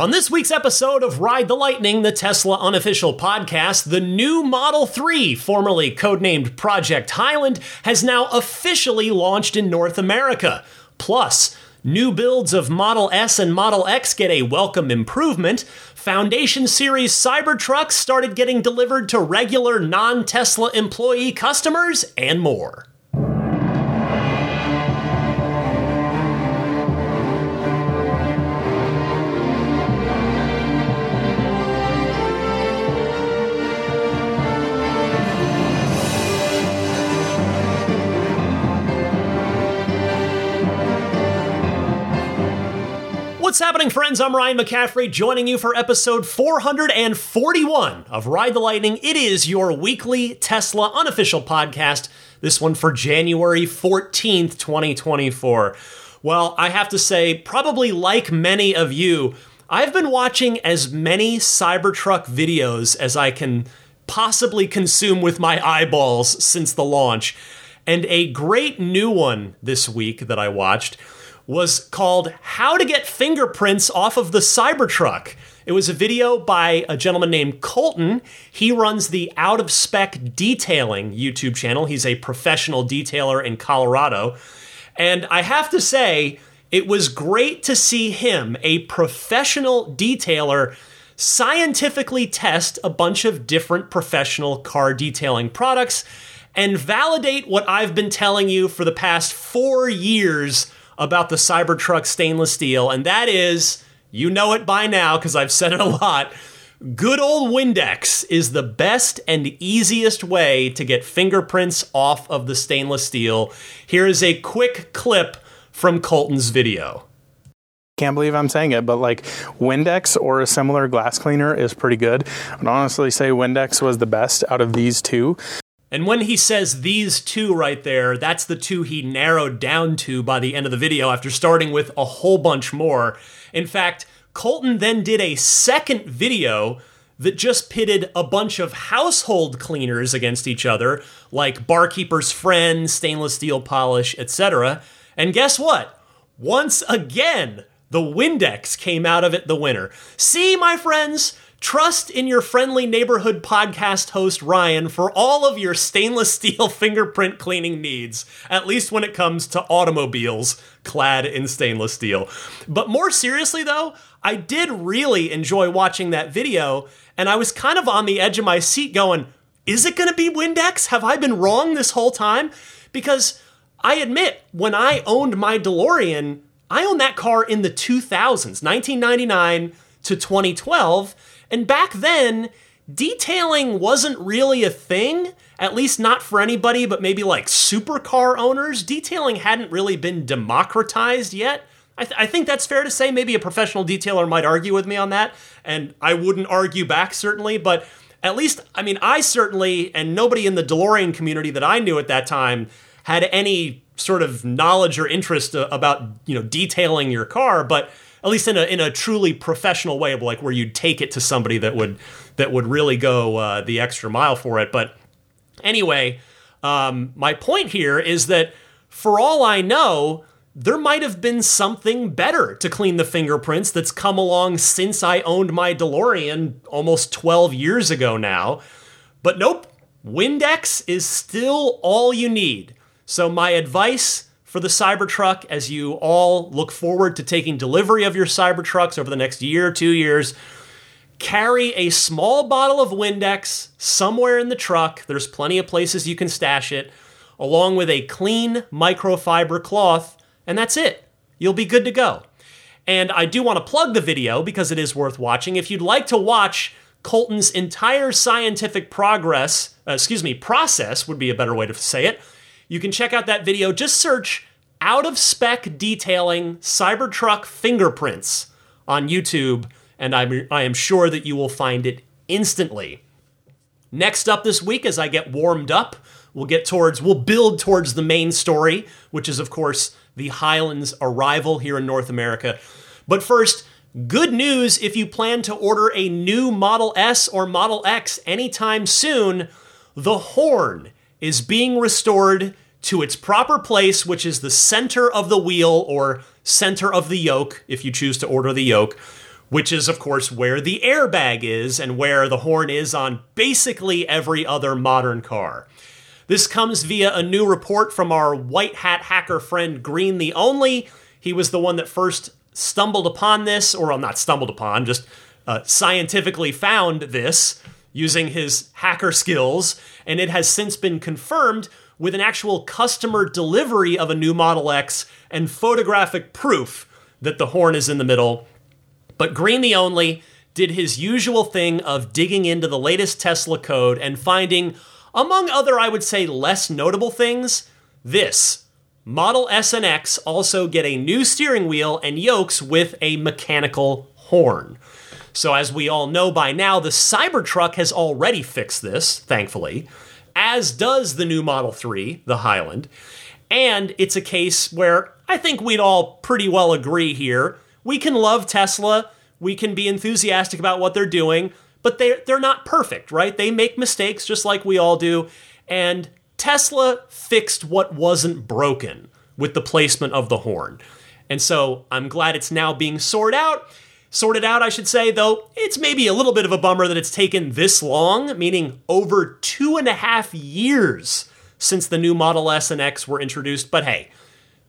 On this week's episode of Ride the Lightning, the Tesla unofficial podcast, the new Model 3, formerly codenamed Project Highland, has now officially launched in North America. Plus, new builds of Model S and Model X get a welcome improvement. Foundation Series Cybertrucks started getting delivered to regular non Tesla employee customers, and more. What's happening, friends? I'm Ryan McCaffrey, joining you for episode 441 of Ride the Lightning. It is your weekly Tesla unofficial podcast, this one for January 14th, 2024. Well, I have to say, probably like many of you, I've been watching as many Cybertruck videos as I can possibly consume with my eyeballs since the launch. And a great new one this week that I watched was called How to Get Fingerprints Off of the Cybertruck. It was a video by a gentleman named Colton. He runs the Out of Spec Detailing YouTube channel. He's a professional detailer in Colorado. And I have to say, it was great to see him, a professional detailer, scientifically test a bunch of different professional car detailing products and validate what I've been telling you for the past four years about the Cybertruck stainless steel, and that is, you know it by now because I've said it a lot. Good old Windex is the best and easiest way to get fingerprints off of the stainless steel. Here is a quick clip from Colton's video. Can't believe I'm saying it, but like Windex or a similar glass cleaner is pretty good. I'd honestly say Windex was the best out of these two. And when he says these two right there, that's the two he narrowed down to by the end of the video after starting with a whole bunch more. In fact, Colton then did a second video that just pitted a bunch of household cleaners against each other, like Barkeeper's Friend, stainless steel polish, etc. And guess what? Once again, the Windex came out of it the winner. See, my friends, Trust in your friendly neighborhood podcast host Ryan for all of your stainless steel fingerprint cleaning needs, at least when it comes to automobiles clad in stainless steel. But more seriously, though, I did really enjoy watching that video, and I was kind of on the edge of my seat going, is it going to be Windex? Have I been wrong this whole time? Because I admit, when I owned my DeLorean, I owned that car in the 2000s, 1999 to 2012. And back then, detailing wasn't really a thing, at least not for anybody but maybe like supercar owners. Detailing hadn't really been democratized yet. I, th- I, think that's fair to say. Maybe a professional detailer might argue with me on that, and I wouldn't argue back, certainly, but at least, I mean, I certainly, and nobody in the DeLorean community that I knew at that time had any sort of knowledge or interest about, you know, detailing your car, but at least in a in a truly professional way, of like where you'd take it to somebody that would that would really go uh, the extra mile for it. But anyway, um, my point here is that for all I know, there might have been something better to clean the fingerprints that's come along since I owned my DeLorean almost 12 years ago now. But nope, Windex is still all you need. So my advice for the Cybertruck as you all look forward to taking delivery of your Cybertrucks over the next year, or two years. Carry a small bottle of Windex somewhere in the truck. There's plenty of places you can stash it, along with a clean microfiber cloth, and that's it. You'll be good to go. And I do want to plug the video because it is worth watching. If you'd like to watch Colton's entire scientific progress, uh, excuse me, process would be a better way to say it you can check out that video. Just search out of spec detailing Cybertruck fingerprints on YouTube, and I'm, I am sure that you will find it instantly. Next up this week, as I get warmed up, we'll get towards, we'll build towards the main story, which is, of course, the Highlands arrival here in North America. But first, good news if you plan to order a new Model S or Model X anytime soon, the horn is being restored to its proper place, which is the center of the wheel or center of the yoke, if you choose to order the yoke, which is, of course, where the airbag is and where the horn is on basically every other modern car. This comes via a new report from our white hat hacker friend Green the Only. He was the one that first stumbled upon this, or well, not stumbled upon, just uh, scientifically found this using his hacker skills, and it has since been confirmed with an actual customer delivery of a new Model X and photographic proof that the horn is in the middle. But Green the Only did his usual thing of digging into the latest Tesla code and finding, among other, I would say, less notable things, this. Model S and X also get a new steering wheel and yokes with a mechanical horn. So, as we all know by now, the Cybertruck has already fixed this, thankfully, as does the new Model 3, the Highland. And it's a case where I think we'd all pretty well agree here. We can love Tesla, we can be enthusiastic about what they're doing, but they're, they're not perfect, right? They make mistakes just like we all do. And Tesla fixed what wasn't broken with the placement of the horn. And so I'm glad it's now being sorted out sorted out, I should say, though it's maybe a little bit of a bummer that it's taken this long, meaning over two and a half years since the new Model S and X were introduced. But hey,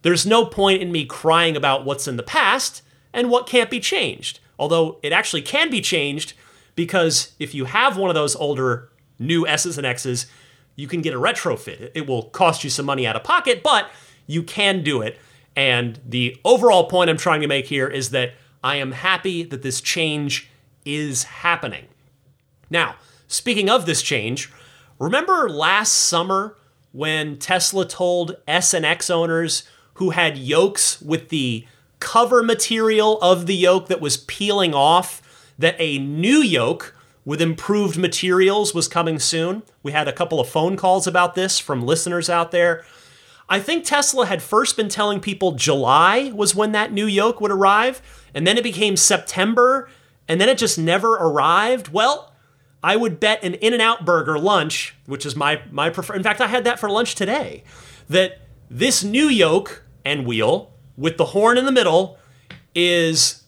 there's no point in me crying about what's in the past and what can't be changed. Although it actually can be changed because if you have one of those older new S's and X's, you can get a retrofit. It will cost you some money out of pocket, but you can do it. And the overall point I'm trying to make here is that I am happy that this change is happening. Now, speaking of this change, remember last summer when Tesla told S and X owners who had yokes with the cover material of the yoke that was peeling off that a new yoke with improved materials was coming soon? We had a couple of phone calls about this from listeners out there. I think Tesla had first been telling people July was when that new yoke would arrive and then it became September, and then it just never arrived. Well, I would bet an In-N-Out burger lunch, which is my my prefer. In fact, I had that for lunch today. That this new yoke and wheel with the horn in the middle is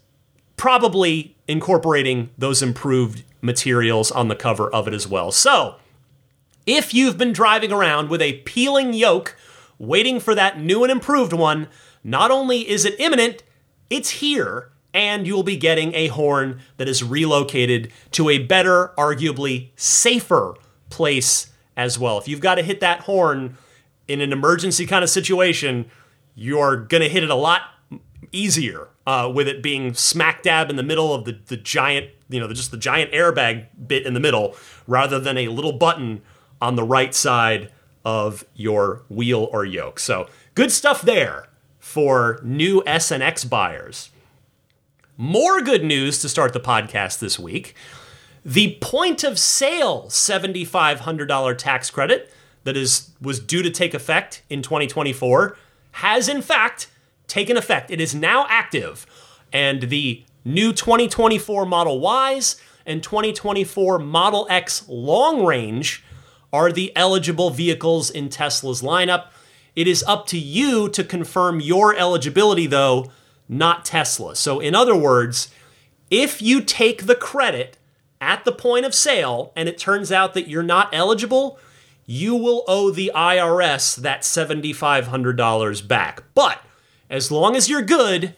probably incorporating those improved materials on the cover of it as well. So, if you've been driving around with a peeling yoke waiting for that new and improved one, not only is it imminent, it's here and you'll be getting a horn that is relocated to a better, arguably safer place as well. If you've got to hit that horn in an emergency kind of situation, you're going to hit it a lot easier uh, with it being smack dab in the middle of the, the giant, you know, just the giant airbag bit in the middle rather than a little button on the right side of your wheel or yoke. So good stuff there for new SNX buyers. More good news to start the podcast this week. The point of sale $7,500 tax credit that is was due to take effect in 2024 has in fact taken effect. It is now active. And the new 2024 Model Ys and 2024 Model X long range are the eligible vehicles in Tesla's lineup. It is up to you to confirm your eligibility, though, not Tesla. So, in other words, if you take the credit at the point of sale and it turns out that you're not eligible, you will owe the IRS that $7,500 back. But as long as you're good,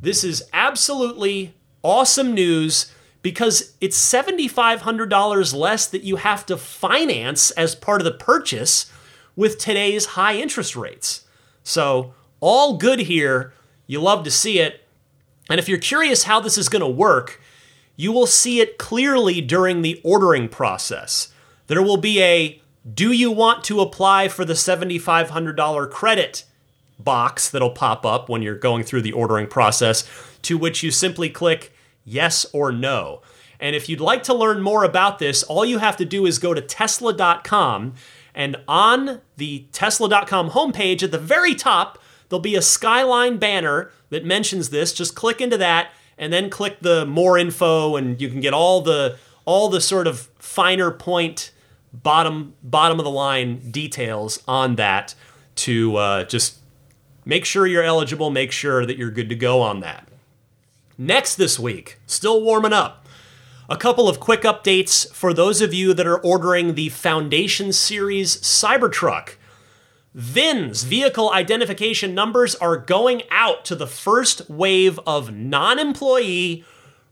this is absolutely awesome news because it's $7,500 less that you have to finance as part of the purchase with today's high interest rates. So, all good here you love to see it. And if you're curious how this is going to work, you will see it clearly during the ordering process. There will be a Do you want to apply for the $7,500 credit box that'll pop up when you're going through the ordering process, to which you simply click yes or no. And if you'd like to learn more about this, all you have to do is go to tesla.com. And on the tesla.com homepage at the very top, there'll be a skyline banner that mentions this. Just click into that and then click the more info and you can get all the all the sort of finer point bottom bottom of the line details on that to uh, just make sure you're eligible, make sure that you're good to go on that. Next this week, still warming up. A couple of quick updates for those of you that are ordering the Foundation Series Cybertruck. VINs, vehicle identification numbers, are going out to the first wave of non employee,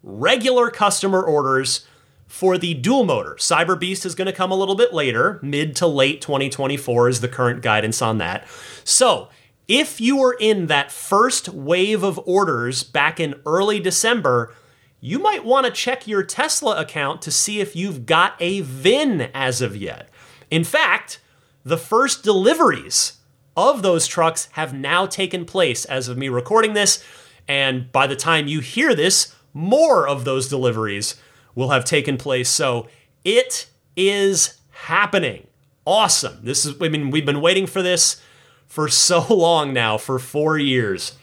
regular customer orders for the dual motor. Cyber Beast is going to come a little bit later, mid to late 2024 is the current guidance on that. So, if you were in that first wave of orders back in early December, you might want to check your Tesla account to see if you've got a VIN as of yet. In fact, the first deliveries of those trucks have now taken place as of me recording this. And by the time you hear this, more of those deliveries will have taken place. So it is happening. Awesome. This is, I mean, we've been waiting for this for so long now, for four years.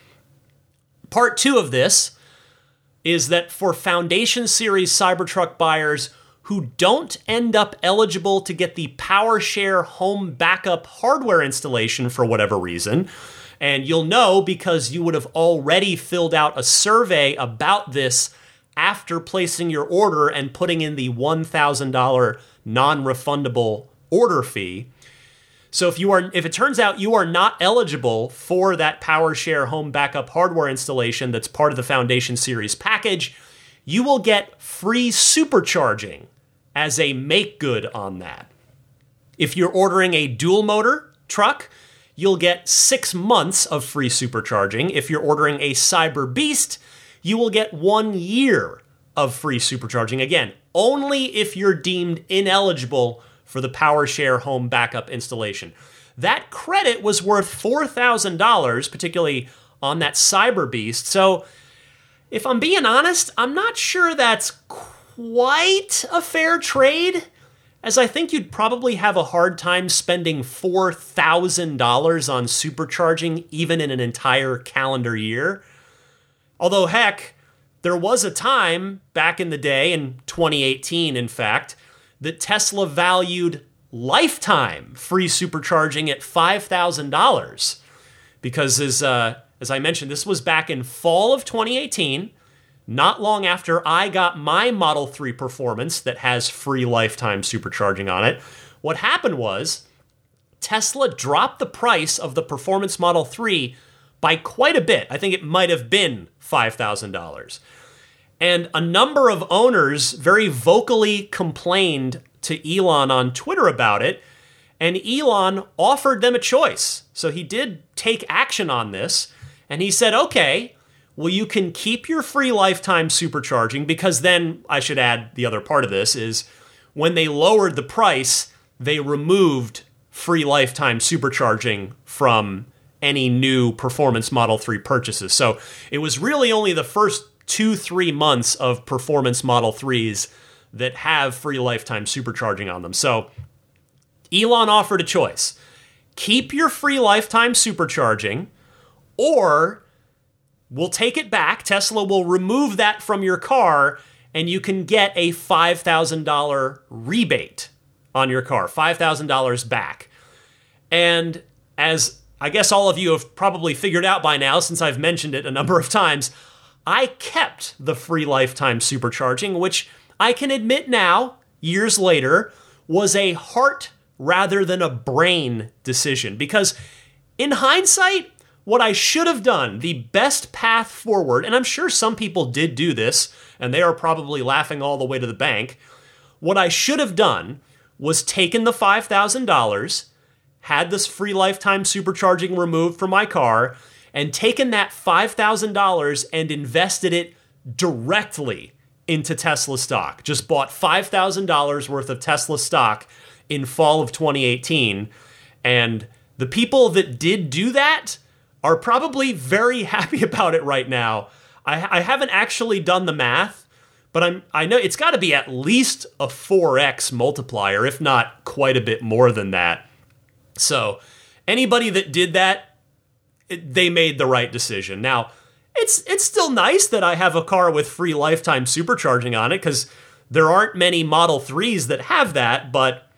Part two of this is that for Foundation Series Cybertruck buyers who don't end up eligible to get the PowerShare home backup hardware installation for whatever reason. And you'll know because you would have already filled out a survey about this after placing your order and putting in the $1,000 non refundable order fee. So if you are if it turns out you are not eligible for that PowerShare home backup hardware installation that's part of the Foundation series package, you will get free supercharging as a make good on that. If you're ordering a dual motor truck, you'll get six months of free supercharging. If you're ordering a Cyber Beast, you will get one year of free supercharging. Again, only if you're deemed ineligible for the PowerShare home backup installation. That credit was worth $4,000, particularly on that Cyber Beast. So, if I'm being honest, I'm not sure that's quite a fair trade, as I think you'd probably have a hard time spending $4,000 on supercharging even in an entire calendar year. Although, heck, there was a time back in the day, in 2018, in fact, that Tesla valued lifetime free supercharging at $5,000. Because, as, uh, as I mentioned, this was back in fall of 2018 not long after I got my Model 3 Performance that has free lifetime supercharging on it, what happened was Tesla dropped the price of the Performance Model 3 by quite a bit. I think it might have been $5,000. And a number of owners very vocally complained to Elon on Twitter about it. And Elon offered them a choice. So he did take action on this. And he said, okay, well, you can keep your free lifetime supercharging because then I should add the other part of this is when they lowered the price, they removed free lifetime supercharging from any new performance Model 3 purchases. So it was really only the first two, three months of performance Model 3s that have free lifetime supercharging on them. So Elon offered a choice keep your free lifetime supercharging or We'll take it back. Tesla will remove that from your car, and you can get a $5,000 rebate on your car, $5,000 back. And as I guess all of you have probably figured out by now, since I've mentioned it a number of times, I kept the free lifetime supercharging, which I can admit now, years later, was a heart rather than a brain decision. Because in hindsight, what I should have done, the best path forward, and I'm sure some people did do this, and they are probably laughing all the way to the bank. What I should have done was taken the $5,000, had this free lifetime supercharging removed from my car, and taken that $5,000 and invested it directly into Tesla stock. Just bought $5,000 worth of Tesla stock in fall of 2018. And the people that did do that, are probably very happy about it right now. I, I haven't actually done the math, but I'm I know it's got to be at least a 4x multiplier, if not quite a bit more than that. So, anybody that did that, it, they made the right decision. Now, it's it's still nice that I have a car with free lifetime supercharging on it cuz there aren't many Model 3s that have that, but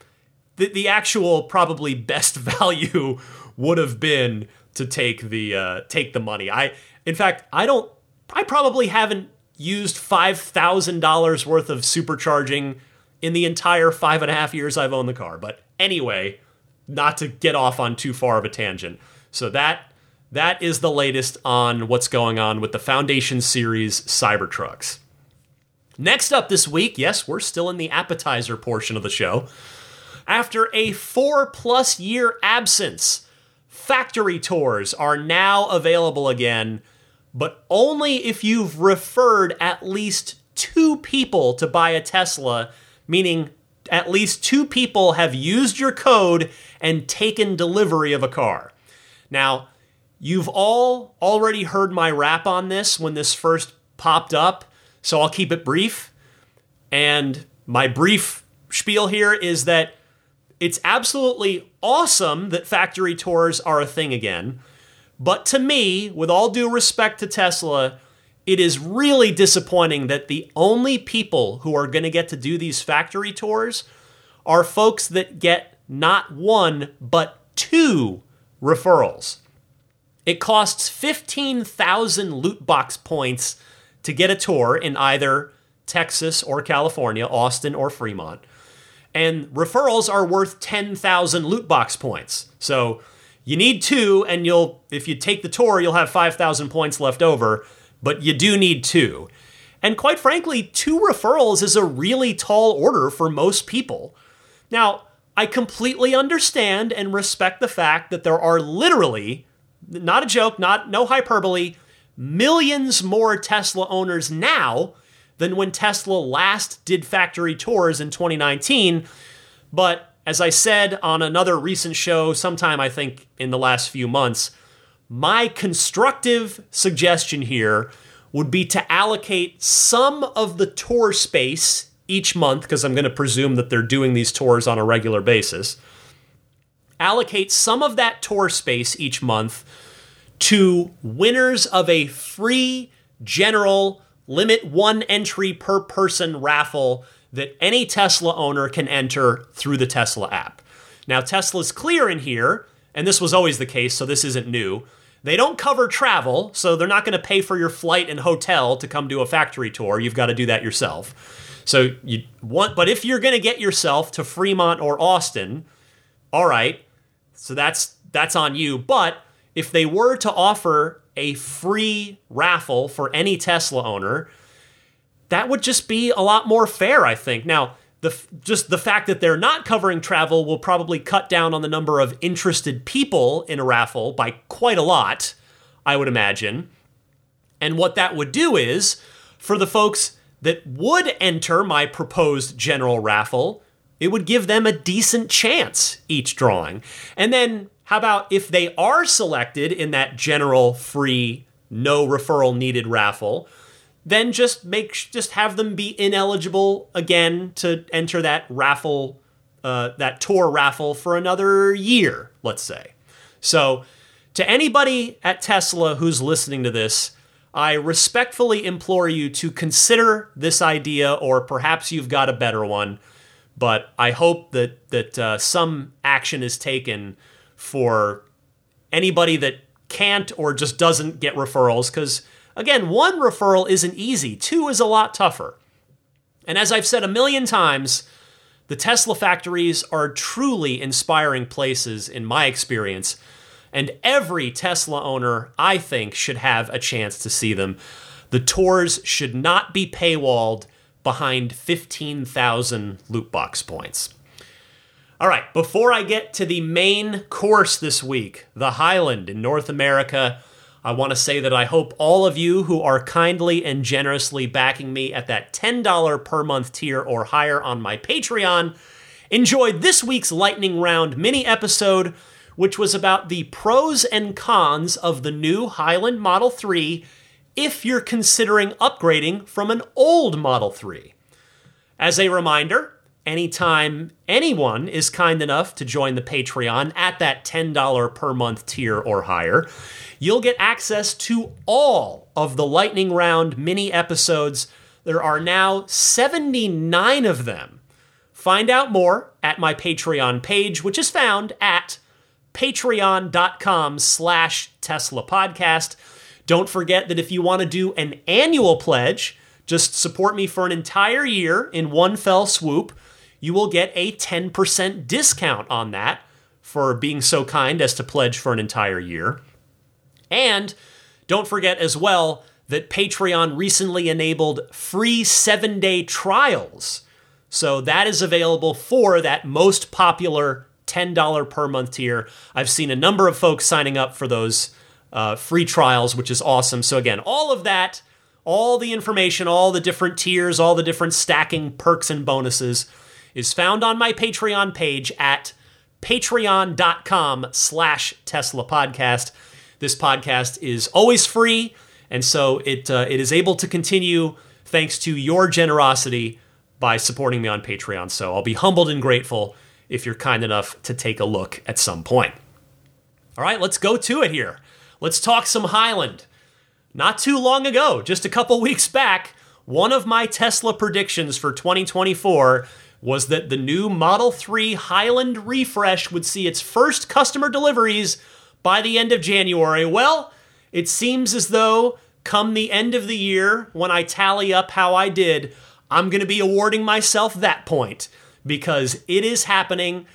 the, the actual probably best value would have been to take the uh, take the money. I in fact I don't I probably haven't used $5,000 worth of supercharging in the entire five and a half years I've owned the car. But anyway, not to get off on too far of a tangent. So that that is the latest on what's going on with the Foundation Series Cybertrucks. Next up this week, yes, we're still in the appetizer portion of the show. After a four plus year absence, factory tours are now available again, but only if you've referred at least two people to buy a Tesla, meaning at least two people have used your code and taken delivery of a car. Now, you've all already heard my rap on this when this first popped up, so I'll keep it brief. And my brief spiel here is that it's absolutely awesome that factory tours are a thing again. But to me, with all due respect to Tesla, it is really disappointing that the only people who are going to get to do these factory tours are folks that get not one, but two referrals. It costs 15,000 loot box points to get a tour in either Texas or California, Austin or Fremont. And referrals are worth 10,000 loot box points. So you need two, and you'll, if you take the tour, you'll have 5,000 points left over, but you do need two. And quite frankly, two referrals is a really tall order for most people. Now, I completely understand and respect the fact that there are literally, not a joke, not no hyperbole, millions more Tesla owners now than when Tesla last did factory tours in 2019. But as I said on another recent show, sometime I think in the last few months, my constructive suggestion here would be to allocate some of the tour space each month, because I'm going to presume that they're doing these tours on a regular basis. Allocate some of that tour space each month to winners of a free general limit one entry per person raffle that any Tesla owner can enter through the Tesla app. Now, Tesla's clear in here, and this was always the case, so this isn't new. They don't cover travel, so they're not going to pay for your flight and hotel to come do a factory tour. You've got to do that yourself. So you want, but if you're going to get yourself to Fremont or Austin, all right. So that's that's on you. But if they were to offer a free raffle for any Tesla owner, that would just be a lot more fair, I think. Now, the just the fact that they're not covering travel will probably cut down on the number of interested people in a raffle by quite a lot, I would imagine. And what that would do is for the folks that would enter my proposed general raffle, it would give them a decent chance each drawing. And then how about if they are selected in that general free no referral needed raffle, then just make just have them be ineligible again to enter that raffle uh, that tour raffle for another year, let's say. So, to anybody at Tesla who's listening to this, I respectfully implore you to consider this idea, or perhaps you've got a better one. But I hope that that uh, some action is taken for anybody that can't or just doesn't get referrals, because Again, one referral isn't easy, two is a lot tougher. And as I've said a million times, the Tesla factories are truly inspiring places in my experience, and every Tesla owner, I think, should have a chance to see them. The tours should not be paywalled behind 15,000 loot box points. All right, before I get to the main course this week, the Highland in North America, I want to say that I hope all of you who are kindly and generously backing me at that $10 per month tier or higher on my Patreon enjoyed this week's lightning round mini episode, which was about the pros and cons of the new Highland Model 3 if you're considering upgrading from an old Model 3. As a reminder, anytime anyone is kind enough to join the Patreon at that $10 per month tier or higher, you'll get access to all of the Lightning Round mini episodes. There are now 79 of them. Find out more at my Patreon page, which is found at patreon.com slash Tesla Podcast. Don't forget that if you want to do an annual pledge, just support me for an entire year in one fell swoop, you will get a 10% discount on that for being so kind as to pledge for an entire year. And don't forget as well that Patreon recently enabled free seven day trials. So that is available for that most popular $10 per month tier. I've seen a number of folks signing up for those uh, free trials, which is awesome. So, again, all of that, all the information, all the different tiers, all the different stacking perks and bonuses is found on my Patreon page at patreon.com slash Tesla podcast. This podcast is always free, and so it, uh, it is able to continue thanks to your generosity by supporting me on Patreon. So I'll be humbled and grateful if you're kind enough to take a look at some point. All right, let's go to it here. Let's talk some Highland. Not too long ago, just a couple weeks back, one of my Tesla predictions for 2024 was that the new Model 3 Highland refresh would see its first customer deliveries by the end of January. Well, it seems as though come the end of the year, when I tally up how I did, I'm going to be awarding myself that point because it is happening.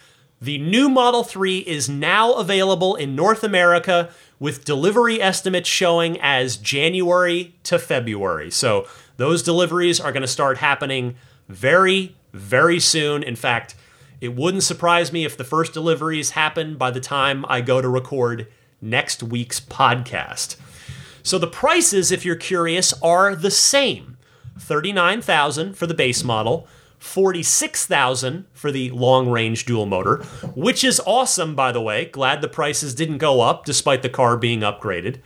The new Model 3 is now available in North America with delivery estimates showing as January to February. So those deliveries are going to start happening very, very soon. In fact, it wouldn't surprise me if the first deliveries happen by the time I go to record next week's podcast. So the prices, if you're curious, are the same. 39,000 for the base model, 46,000 for the long-range dual motor, which is awesome by the way. Glad the prices didn't go up despite the car being upgraded.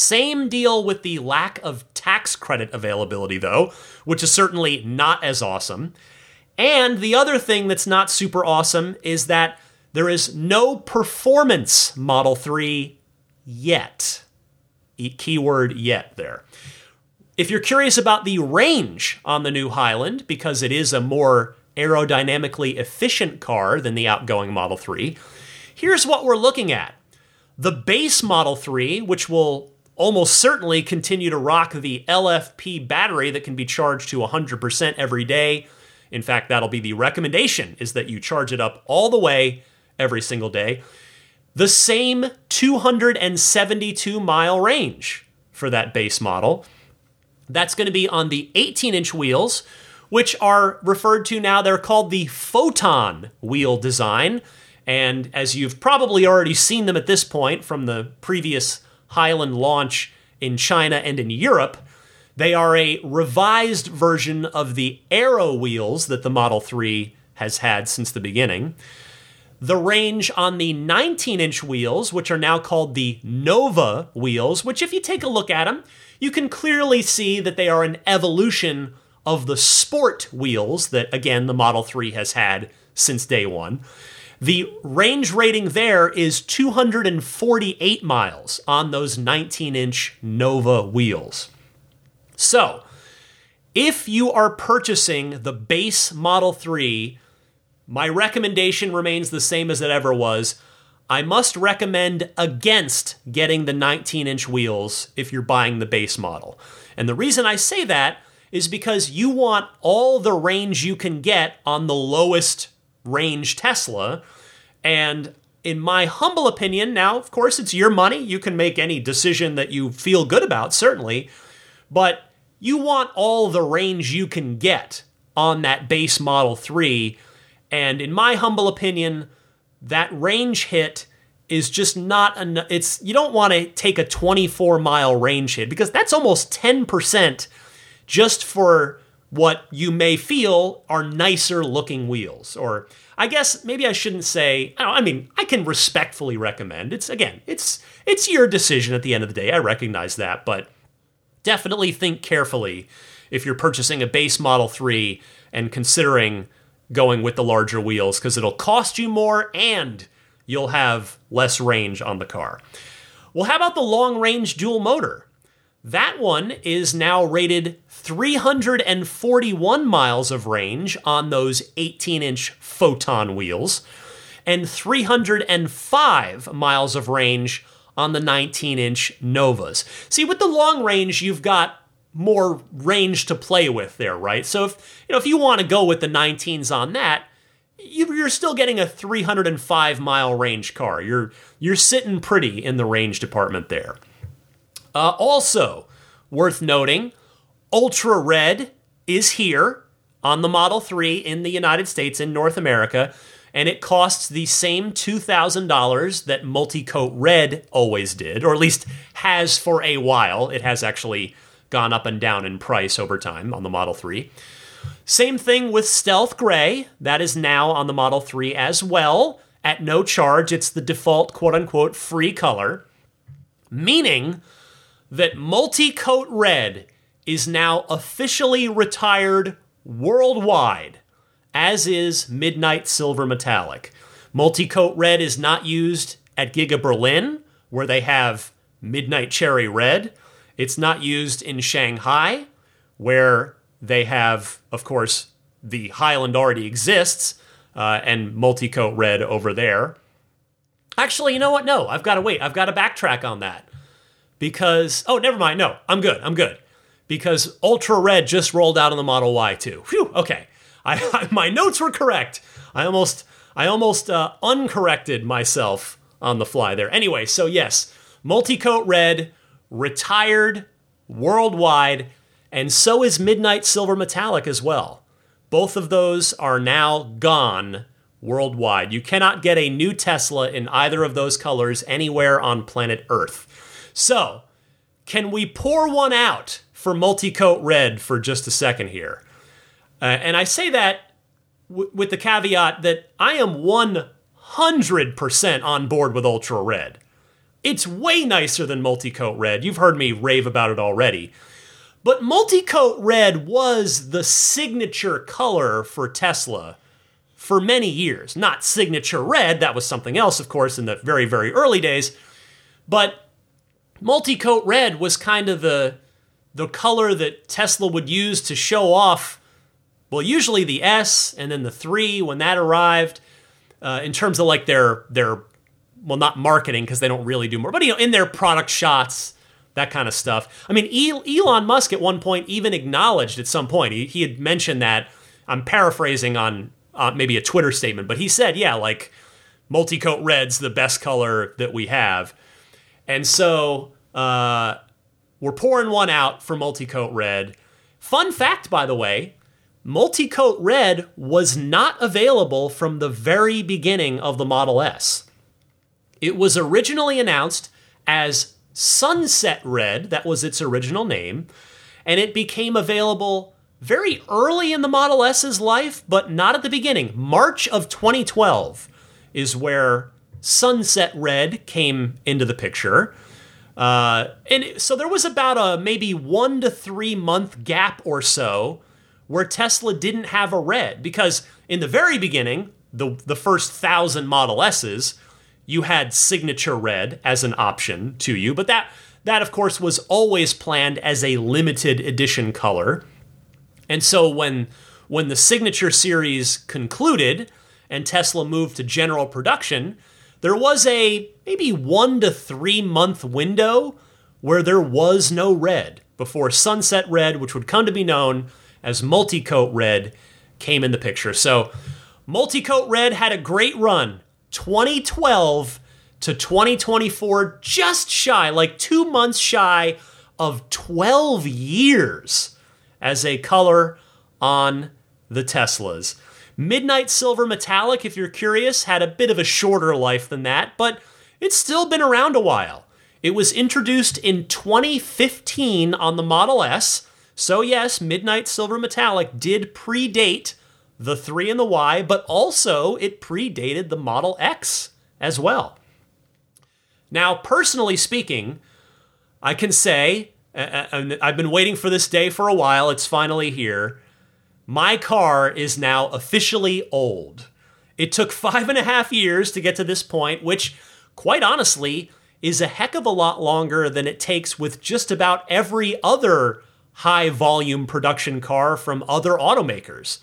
Same deal with the lack of tax credit availability though, which is certainly not as awesome. And the other thing that's not super awesome is that there is no performance Model 3 yet. Keyword yet there. If you're curious about the range on the new Highland, because it is a more aerodynamically efficient car than the outgoing Model 3, here's what we're looking at. The base Model 3, which will almost certainly continue to rock the LFP battery that can be charged to 100% every day. In fact, that'll be the recommendation is that you charge it up all the way every single day. The same 272 mile range for that base model. That's going to be on the 18 inch wheels, which are referred to now, they're called the Photon wheel design. And as you've probably already seen them at this point from the previous Highland launch in China and in Europe, they are a revised version of the Aero wheels that the Model 3 has had since the beginning. The range on the 19 inch wheels, which are now called the Nova wheels, which, if you take a look at them, you can clearly see that they are an evolution of the sport wheels that, again, the Model 3 has had since day one. The range rating there is 248 miles on those 19 inch Nova wheels. So, if you are purchasing the base Model 3, my recommendation remains the same as it ever was. I must recommend against getting the 19 inch wheels if you're buying the base model. And the reason I say that is because you want all the range you can get on the lowest range Tesla. And in my humble opinion, now, of course, it's your money. You can make any decision that you feel good about, certainly. But you want all the range you can get on that base Model 3. And in my humble opinion, that range hit is just not enough. It's you don't want to take a 24 mile range hit because that's almost 10% just for what you may feel are nicer looking wheels. Or I guess maybe I shouldn't say. I, mean, I can respectfully recommend. It's again, it's it's your decision at the end of the day. I recognize that, but definitely think carefully if you're purchasing a base Model 3 and considering going with the larger wheels because it'll cost you more and you'll have less range on the car. Well, how about the long range dual motor? That one is now rated 341 miles of range on those 18 inch Photon wheels and 305 miles of range on the 19 inch Novas. See, with the long range, you've got more range to play with there, right? So if you know if you want to go with the 19s on that, you're still getting a 305 mile range car. You're you're sitting pretty in the range department there. Uh, also worth noting, Ultra Red is here on the Model 3 in the United States in North America, and it costs the same $2,000 that Multicoat Red always did, or at least has for a while. It has actually gone up and down in price over time on the Model 3. Same thing with Stealth Gray. That is now on the Model 3 as well. At no charge, it's the default quote unquote free color, meaning that Multicoat Red is now officially retired worldwide, as is Midnight Silver Metallic. Multicoat Red is not used at Giga Berlin, where they have Midnight Cherry Red. It's not used in Shanghai, where they have, of course, the Highland already exists, uh, and Multicoat Red over there. Actually, you know what? No, I've got to wait. I've got to backtrack on that. Because, oh, never mind. No, I'm good. I'm good. Because Ultra Red just rolled out on the Model Y too. Phew, okay. I, I my notes were correct. I almost I almost uh, uncorrected myself on the fly there. Anyway, so yes, Multicoat Red retired worldwide, and so is Midnight Silver Metallic as well. Both of those are now gone worldwide. You cannot get a new Tesla in either of those colors anywhere on planet Earth. So, can we pour one out for Multicoat Red for just a second here? Uh, and I say that w- with the caveat that I am 100% on board with Ultra Red. It's way nicer than Multicoat Red. You've heard me rave about it already. But Multicoat Red was the signature color for Tesla for many years. Not signature red, that was something else, of course, in the very, very early days. But Multicoat Red was kind of the, the color that Tesla would use to show off, well, usually the S and then the 3 when that arrived, uh, in terms of like their, their well, not marketing because they don't really do more, but you know, in their product shots, that kind of stuff. I mean, Elon Musk at one point even acknowledged at some point he, he had mentioned that. I'm paraphrasing on uh, maybe a Twitter statement, but he said, yeah, like multicoat red's the best color that we have, and so uh, we're pouring one out for multicoat red. Fun fact, by the way, multicoat red was not available from the very beginning of the Model S. It was originally announced as Sunset Red, that was its original name, and it became available very early in the Model S's life, but not at the beginning. March of 2012 is where Sunset Red came into the picture. Uh, and so there was about a maybe one to three month gap or so where Tesla didn't have a red because in the very beginning, the, the first thousand Model S's, you had signature red as an option to you, but that that of course was always planned as a limited edition color. And so when when the signature series concluded and Tesla moved to general production, there was a maybe 1 to 3 month window where there was no red before Sunset Red, which would come to be known as Multicoat Red, came in the picture. So Multicoat Red had a great run 2012 to 2024, just shy, like two months shy of 12 years as a color on the Teslas. Midnight Silver Metallic, if you're curious, had a bit of a shorter life than that, but it's still been around a while. It was introduced in 2015 on the Model S, so yes, Midnight Silver Metallic did predate the 3 and the Y, but also it predated the Model X as well. Now, personally speaking, I can say, uh, uh, and I've been waiting for this day for a while, it's finally here. My car is now officially old. It took five and a half years to get to this point, which, quite honestly, is a heck of a lot longer than it takes with just about every other high volume production car from other automakers.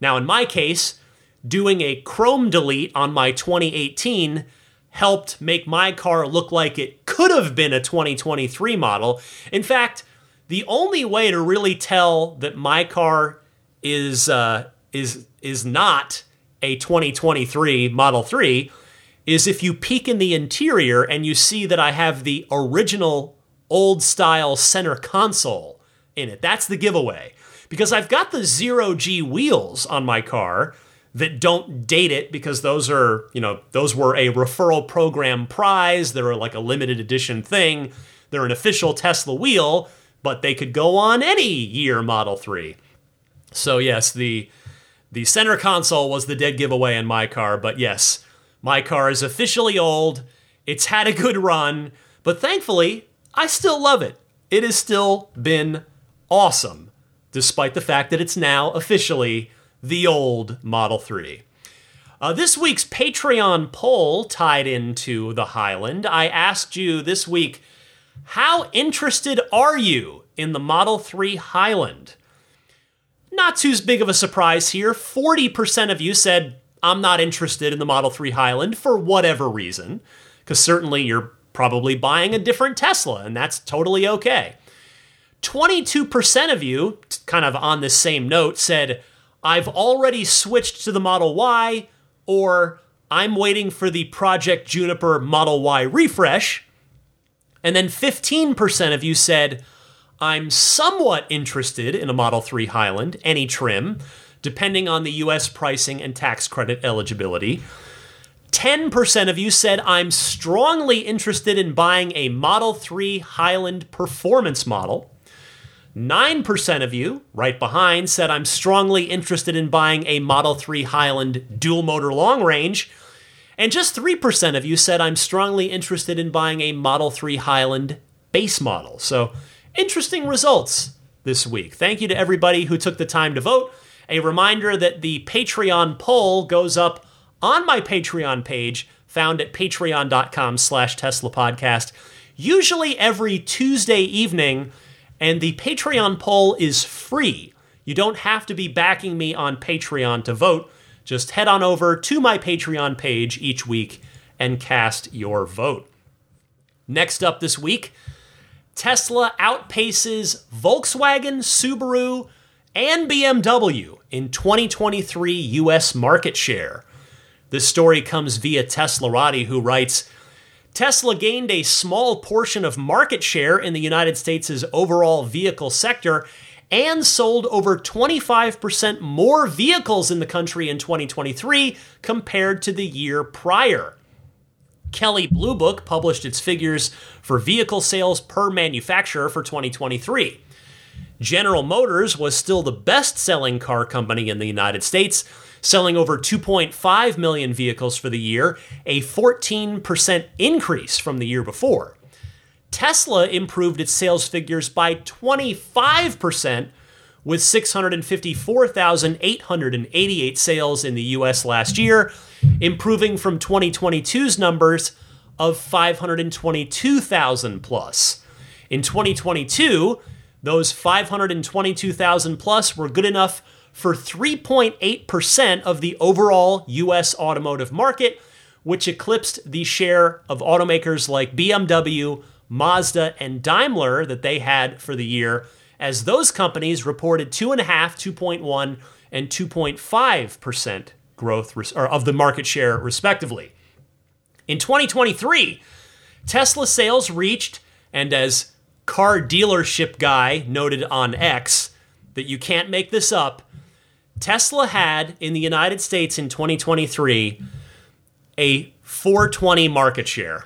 Now, in my case, doing a chrome delete on my 2018 helped make my car look like it could have been a 2023 model. In fact, the only way to really tell that my car is uh, is is not a 2023 Model 3 is if you peek in the interior and you see that I have the original old style center console in it. That's the giveaway. Because I've got the zero G wheels on my car that don't date it because those are, you know, those were a referral program prize. They're like a limited edition thing. They're an official Tesla wheel, but they could go on any year Model 3. So yes, the the center console was the dead giveaway in my car, but yes, my car is officially old. It's had a good run, but thankfully, I still love it. It has still been awesome, despite the fact that it's now officially the old Model 3. Uh, this week's Patreon poll tied into the Highland. I asked you this week, how interested are you in the Model 3 Highland? Not too big of a surprise here. 40% of you said, I'm not interested in the Model 3 Highland for whatever reason, because certainly you're probably buying a different Tesla, and that's totally okay. 22% of you, kind of on this same note, said, I've already switched to the Model Y, or I'm waiting for the Project Juniper Model Y refresh. And then 15% of you said, I'm somewhat interested in a Model 3 Highland, any trim, depending on the US pricing and tax credit eligibility. 10% of you said, I'm strongly interested in buying a Model 3 Highland performance model. 9% of you, right behind, said, I'm strongly interested in buying a Model 3 Highland dual motor long range. And just 3% of you said, I'm strongly interested in buying a Model 3 Highland base model. So, interesting results this week. Thank you to everybody who took the time to vote. A reminder that the Patreon poll goes up on my Patreon page, found at patreon.com slash Tesla podcast, usually every Tuesday evening, and the Patreon poll is free. You don't have to be backing me on Patreon to vote. Just head on over to my Patreon page each week and cast your vote. Next up this week, Tesla outpaces Volkswagen, Subaru, and BMW in 2023 US market share. This story comes via Teslarati, who writes Tesla gained a small portion of market share in the United States' overall vehicle sector and sold over 25% more vehicles in the country in 2023 compared to the year prior. Kelley Blue Book published its figures for vehicle sales per manufacturer for 2023. General Motors was still the best selling car company in the United States, selling over 2.5 million vehicles for the year, a 14% increase from the year before. Tesla improved its sales figures by 25% with 654,888 sales in the US last year, improving from 2022's numbers of 522,000 plus. In 2022, those 522,000 plus were good enough for 3.8% of the overall US automotive market, which eclipsed the share of automakers like BMW, Mazda, and Daimler that they had for the year, as those companies reported 2.5, 2.1, and 2.5% growth of the market share, respectively. In 2023, Tesla sales reached, and as car dealership guy noted on X, that you can't make this up, Tesla had in the United States in 2023 a 420 market share.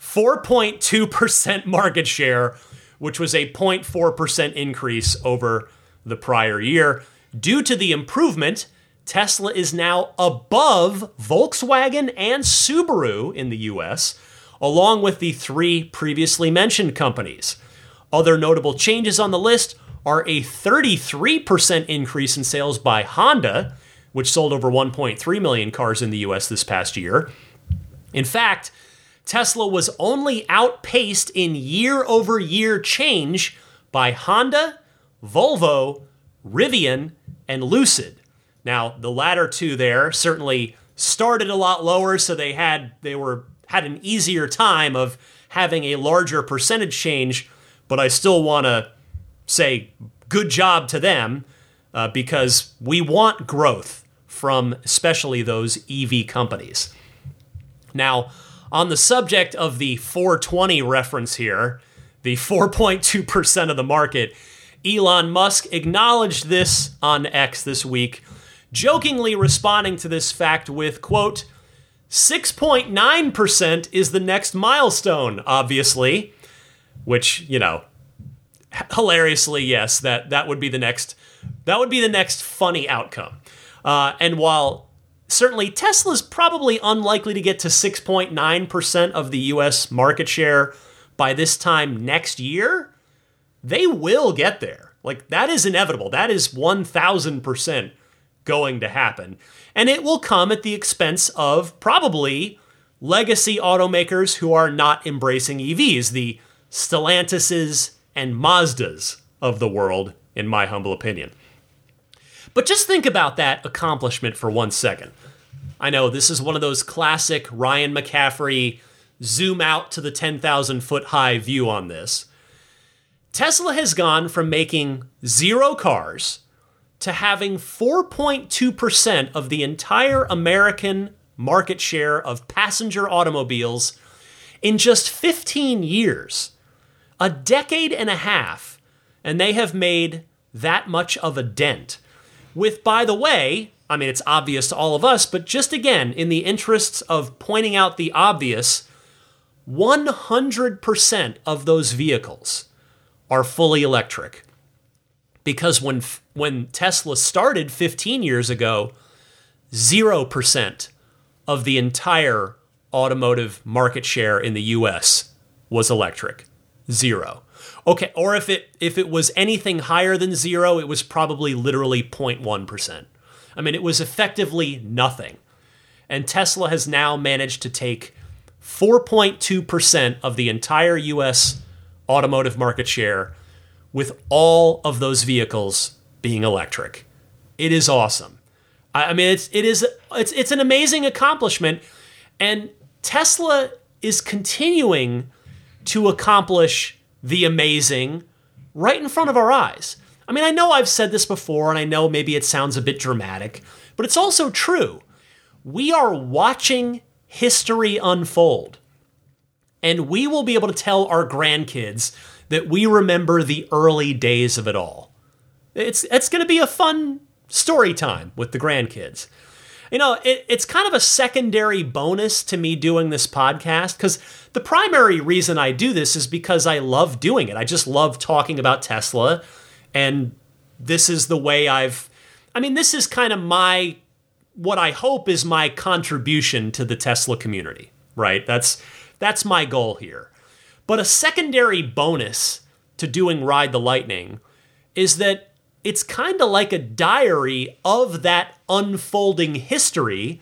4.2% market share, which was a 0.4% increase over the prior year. Due to the improvement, Tesla is now above Volkswagen and Subaru in the US, along with the three previously mentioned companies. Other notable changes on the list are a 33% increase in sales by Honda, which sold over 1.3 million cars in the US this past year. In fact, Tesla was only outpaced in year over year change by Honda, Volvo, Rivian, and Lucid. Now, the latter two there certainly started a lot lower, so they had they were had an easier time of having a larger percentage change, but I still want to say good job to them uh, because we want growth from especially those EV companies. Now, on the subject of the 420 reference here, the 4.2% of the market, Elon Musk acknowledged this on X this week, jokingly responding to this fact with, quote, 6.9% is the next milestone, obviously, which, you know, hilariously, yes, that, that would be the next that would be the next funny outcome. Uh, and while certainly Tesla's probably unlikely to get to 6.9% of the US market share by this time next year, they will get there. Like, that is inevitable. That is 1000% going to happen. And it will come at the expense of probably legacy automakers who are not embracing EVs, the Stellantises and Mazdas of the world, in my humble opinion. But just think about that accomplishment for one second. I know this is one of those classic Ryan McCaffrey zoom out to the 10,000 foot high view on this. Tesla has gone from making zero cars to having 4.2% of the entire American market share of passenger automobiles in just 15 years. A decade and a half, and they have made that much of a dent. With, by the way, I mean, it's obvious to all of us, but just again, in the interests of pointing out the obvious, 100% of those vehicles are fully electric. Because when, when Tesla started 15 years ago, 0% of the entire automotive market share in the US was electric. Zero. Okay, or if it if it was anything higher than zero, it was probably literally 0.1%. I mean, it was effectively nothing. And Tesla has now managed to take 4.2% of the entire US automotive market share with all of those vehicles being electric. It is awesome. I mean, it's it is it's it's an amazing accomplishment, and Tesla is continuing to accomplish the amazing right in front of our eyes. I mean, I know I've said this before, and I know maybe it sounds a bit dramatic, but it's also true. We are watching history unfold, and we will be able to tell our grandkids that we remember the early days of it all. It's, it's going to be a fun story time with the grandkids. You know, it, it's kind of a secondary bonus to me doing this podcast because the primary reason I do this is because I love doing it. I just love talking about Tesla. And this is the way I've, I mean, this is kind of my, what I hope is my contribution to the Tesla community, right? That's, that's my goal here. But a secondary bonus to doing Ride the Lightning is that it's kind of like a diary of that unfolding history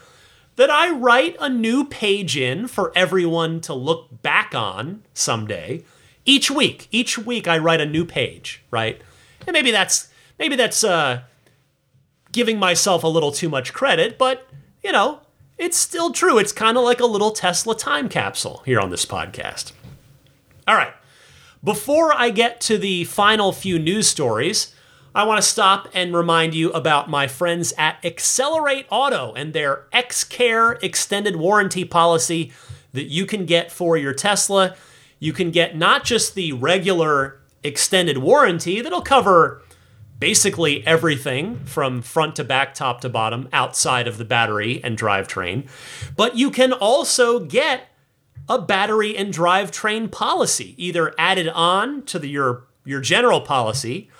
that I write a new page in for everyone to look back on someday. Each week, each week I write a new page, right? And maybe that's maybe that's uh, giving myself a little too much credit, but you know, it's still true. It's kind of like a little Tesla time capsule here on this podcast. All right. Before I get to the final few news stories, I want to stop and remind you about my friends at Xcelerate Auto and their X Care extended warranty policy that you can get for your Tesla. You can get not just the regular extended warranty that'll cover basically everything from front to back, top to bottom, outside of the battery and drivetrain, but you can also get a battery and drivetrain policy, either added on to the, your, your general policy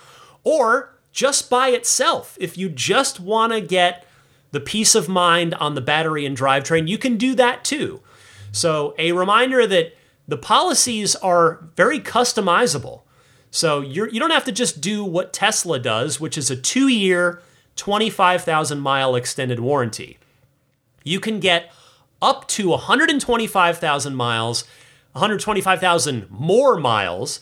or just by itself. If you just want to get the peace of mind on the battery and drivetrain, you can do that too. So, a reminder that the policies are very customizable. So, you're, you don't have to just do what Tesla does, which is a two year, 25,000 mile extended warranty. You can get up to 125,000 miles, 125,000 more miles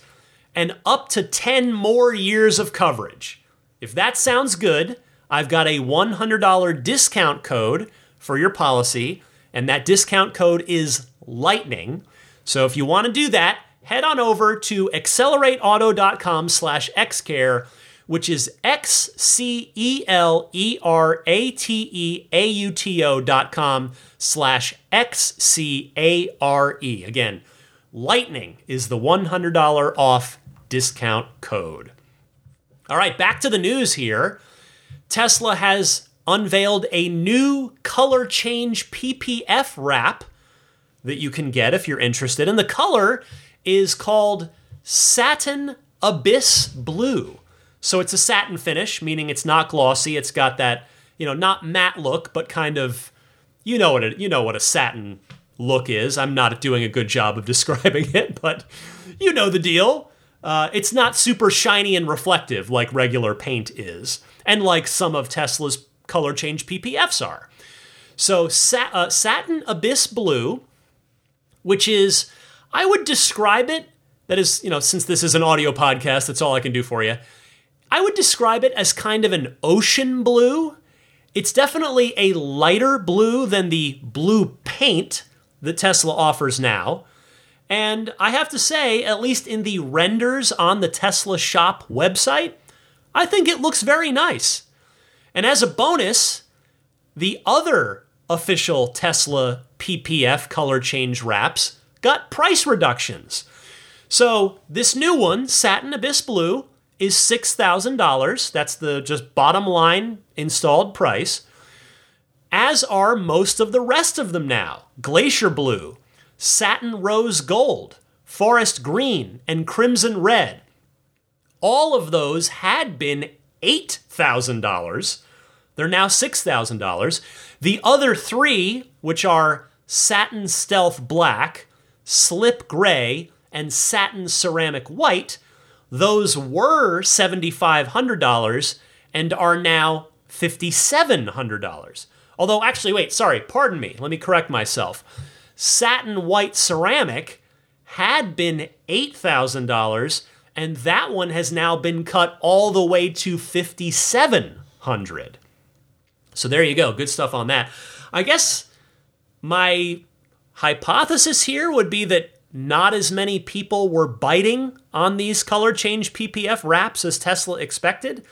and up to 10 more years of coverage. If that sounds good, I've got a $100 discount code for your policy, and that discount code is lightning. So if you want to do that, head on over to xcelerateauto.com slash xcare, which is X-C-E-L-E-R-A-T-E-A-U-T-O dot com slash X-C-A-R-E. Again, lightning is the $100 off discount code. All right, back to the news here. Tesla has unveiled a new color change PPF wrap that you can get if you're interested. And the color is called Satin Abyss Blue. So it's a satin finish, meaning it's not glossy. It's got that, you know, not matte look, but kind of, you know what it, you know what a satin look is. I'm not doing a good job of describing it, but you know the deal. Uh, it's not super shiny and reflective like regular paint is, and like some of Tesla's color change PPFs are. So, uh, Satin Abyss Blue, which is, I would describe it, that is, you know, since this is an audio podcast, that's all I can do for you. I would describe it as kind of an ocean blue. It's definitely a lighter blue than the blue paint that Tesla offers now. And I have to say, at least in the renders on the Tesla shop website, I think it looks very nice. And as a bonus, the other official Tesla PPF color change wraps got price reductions. So this new one, Satin Abyss Blue, is $6,000. That's the just bottom line installed price. As are most of the rest of them now. Glacier Blue, satin rose gold, forest green, and crimson red. All of those had been $8,000. They're now $6,000. The other three, which are satin stealth black, slip gray, and satin ceramic white, those were $7,500 and are now $5,700. Although, actually, wait, sorry, pardon me. Let me correct myself satin white ceramic had been $8,000 and that one has now been cut all the way to 5700. So there you go. Good stuff on that. I guess my hypothesis here would be that not as many people were biting on these color change PPF wraps as Tesla expected.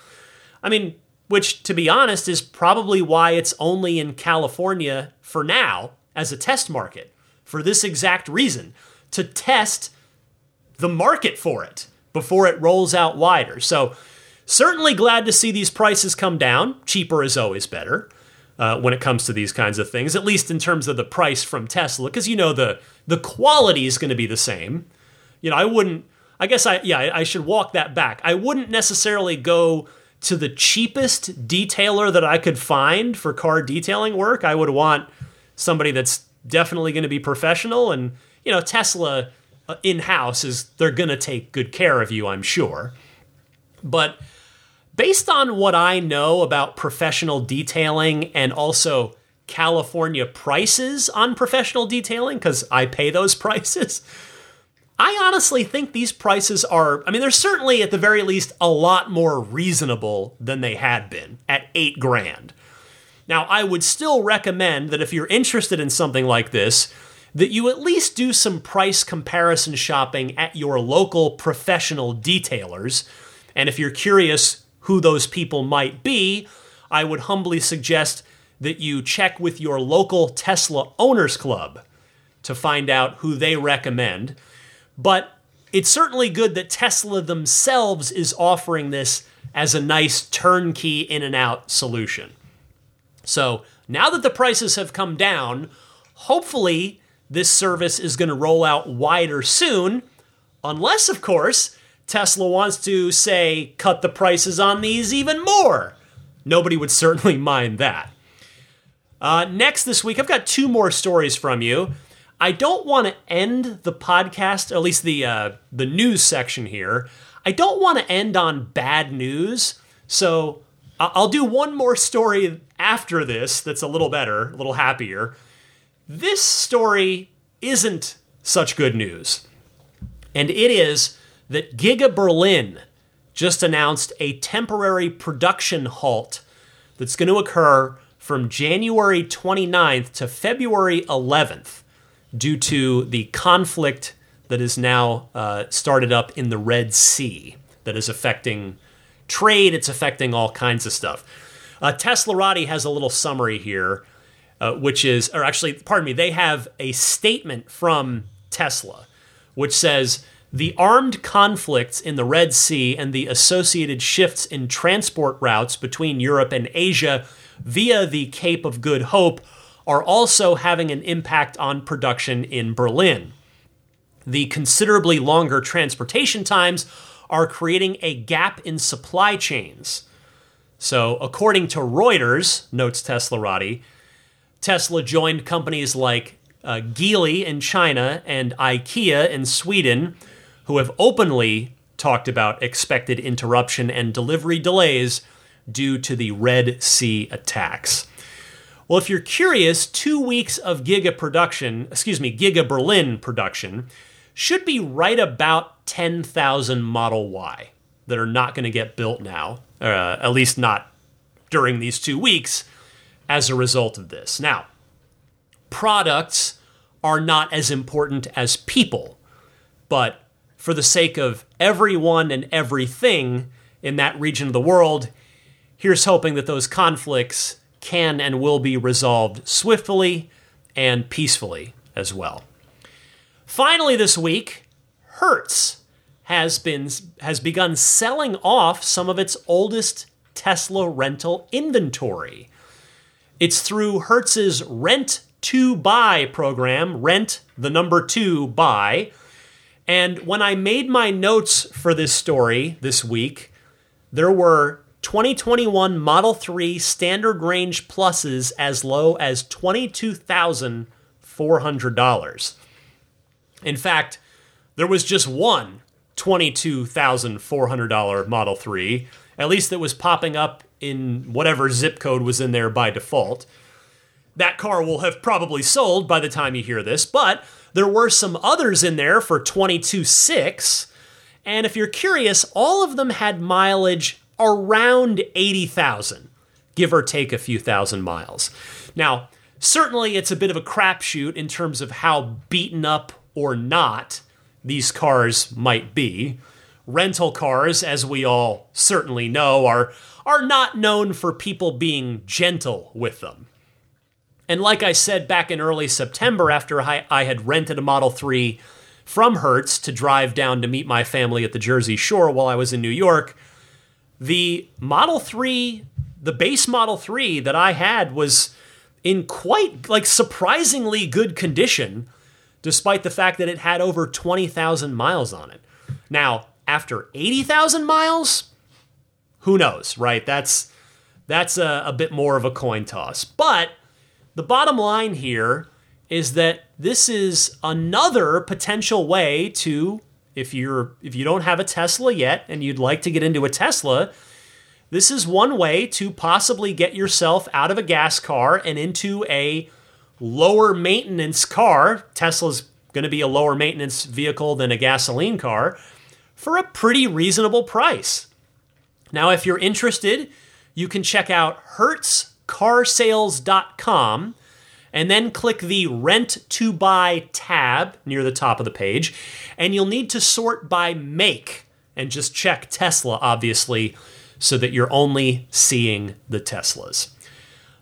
I mean, which to be honest is probably why it's only in California for now as a test market for this exact reason to test the market for it before it rolls out wider. So, certainly glad to see these prices come down. Cheaper is always better uh, when it comes to these kinds of things, at least in terms of the price from Tesla, because you know the the quality is going to be the same. You know, I wouldn't. I guess I yeah I should walk that back. I wouldn't necessarily go to the cheapest detailer that I could find for car detailing work. I would want somebody that's definitely going to be professional. And, you know, Tesla uh, in house is, they're going to take good care of you, I'm sure. But based on what I know about professional detailing and also California prices on professional detailing, because I pay those prices, I honestly think these prices are, I mean, they're certainly at the very least a lot more reasonable than they had been at eight grand. Now, I would still recommend that if you're interested in something like this, that you at least do some price comparison shopping at your local professional detailers. And if you're curious who those people might be, I would humbly suggest that you check with your local Tesla Owners Club to find out who they recommend. But it's certainly good that Tesla themselves is offering this as a nice turnkey in and out solution. So now that the prices have come down, hopefully this service is going to roll out wider soon, unless, of course, Tesla wants to say cut the prices on these even more. Nobody would certainly mind that. Uh, next this week, I've got two more stories from you. I don't want to end the podcast, at least the uh, the news section here. I don't want to end on bad news, so I'll do one more story after this that's a little better, a little happier. This story isn't such good news. And it is that Giga Berlin just announced a temporary production halt that's going to occur from January 29th to February 11th. due to the conflict that is now uh, started up in the Red Sea that is affecting trade, it's affecting all kinds of stuff. Uh, Teslarati has a little summary here, uh, which is, or actually, pardon me, they have a statement from Tesla, which says the armed conflicts in the Red Sea and the associated shifts in transport routes between Europe and Asia via the Cape of Good Hope are also having an impact on production in Berlin. The considerably longer transportation times are creating a gap in supply chains. So, according to Reuters, notes Tesla Teslarati, Tesla joined companies like uh, Geely in China and IKEA in Sweden, who have openly talked about expected interruption and delivery delays due to the Red Sea attacks. Well, if you're curious, two weeks of Giga production, excuse me, Giga Berlin production, should be right about 10,000 Model Y that are not going to get built now, uh, at least not during these two weeks, as a result of this. Now, products are not as important as people, but for the sake of everyone and everything in that region of the world, here's hoping that those conflicts can and will be resolved swiftly and peacefully as well. Finally, this week, Hertz has been has begun selling off some of its oldest Tesla rental inventory. It's through Hertz's rent to buy program, rent the number 2 buy. And when I made my notes for this story this week, there were 2021 Model 3 standard range pluses as low as $22,400. In fact, there was just one $22,400 Model 3, at least that was popping up in whatever zip code was in there by default. That car will have probably sold by the time you hear this, but there were some others in there for 22.6, and if you're curious, all of them had mileage around 80,000, give or take a few thousand miles. Now, certainly it's a bit of a crapshoot in terms of how beaten up or not these cars might be. Rental cars, as we all certainly know, are, are not known for people being gentle with them. And like I said back in early September, after I, I had rented a Model 3 from Hertz to drive down to meet my family at the Jersey Shore while I was in New York, the Model 3, the base Model 3 that I had was in quite like surprisingly good condition despite the fact that it had over 20,000 miles on it. Now, after 80,000 miles, who knows, right? That's that's a, a bit more of a coin toss. But the bottom line here is that this is another potential way to if you're if you don't have a Tesla yet and you'd like to get into a Tesla, this is one way to possibly get yourself out of a gas car and into a lower maintenance car. Tesla's going to be a lower maintenance vehicle than a gasoline car for a pretty reasonable price. Now, if you're interested, you can check out hertzcarsales.com and then click the Rent to Buy tab near the top of the page. And you'll need to sort by make and just check Tesla, obviously, so that you're only seeing the Teslas.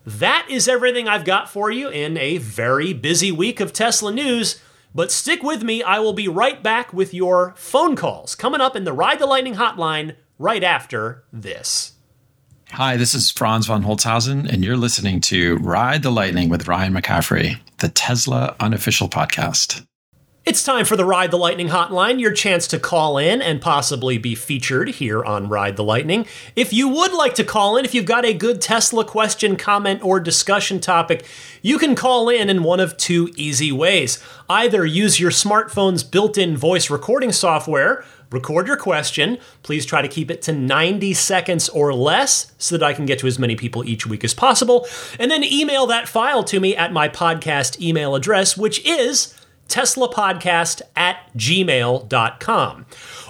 That is everything I've got for you in a very busy week of Tesla news. But stick with me, I will be right back with your phone calls coming up in the Ride the Lightning hotline right after this. Hi, this is Franz von Holzhausen, and you're listening to Ride the Lightning with Ryan McCaffrey, the Tesla unofficial podcast. It's time for the Ride the Lightning hotline, your chance to call in and possibly be featured here on Ride the Lightning. If you would like to call in, if you've got a good Tesla question, comment, or discussion topic, you can call in in one of two easy ways. Either use your smartphone's built in voice recording software record your question. Please try to keep it to 90 seconds or less so that I can get to as many people each week as possible. And then email that file to me at my podcast email address, which is teslapodcast at gmail.com.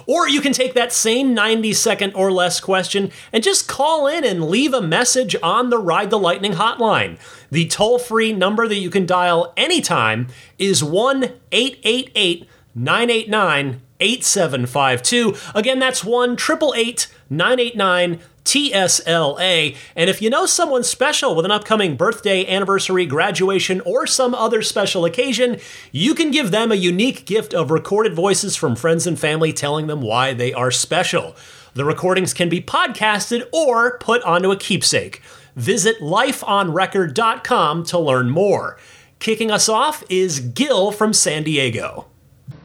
Or you can take that same 90 second or less question and just call in and leave a message on the Ride the Lightning hotline. The toll free number that you can dial anytime is 1 888 989 8752. Again, that's 1 888 989 TSLA. And if you know someone special with an upcoming birthday, anniversary, graduation, or some other special occasion, you can give them a unique gift of recorded voices from friends and family telling them why they are special. The recordings can be podcasted or put onto a keepsake. Visit lifeonrecord.com to learn more. Kicking us off is Gil from San Diego.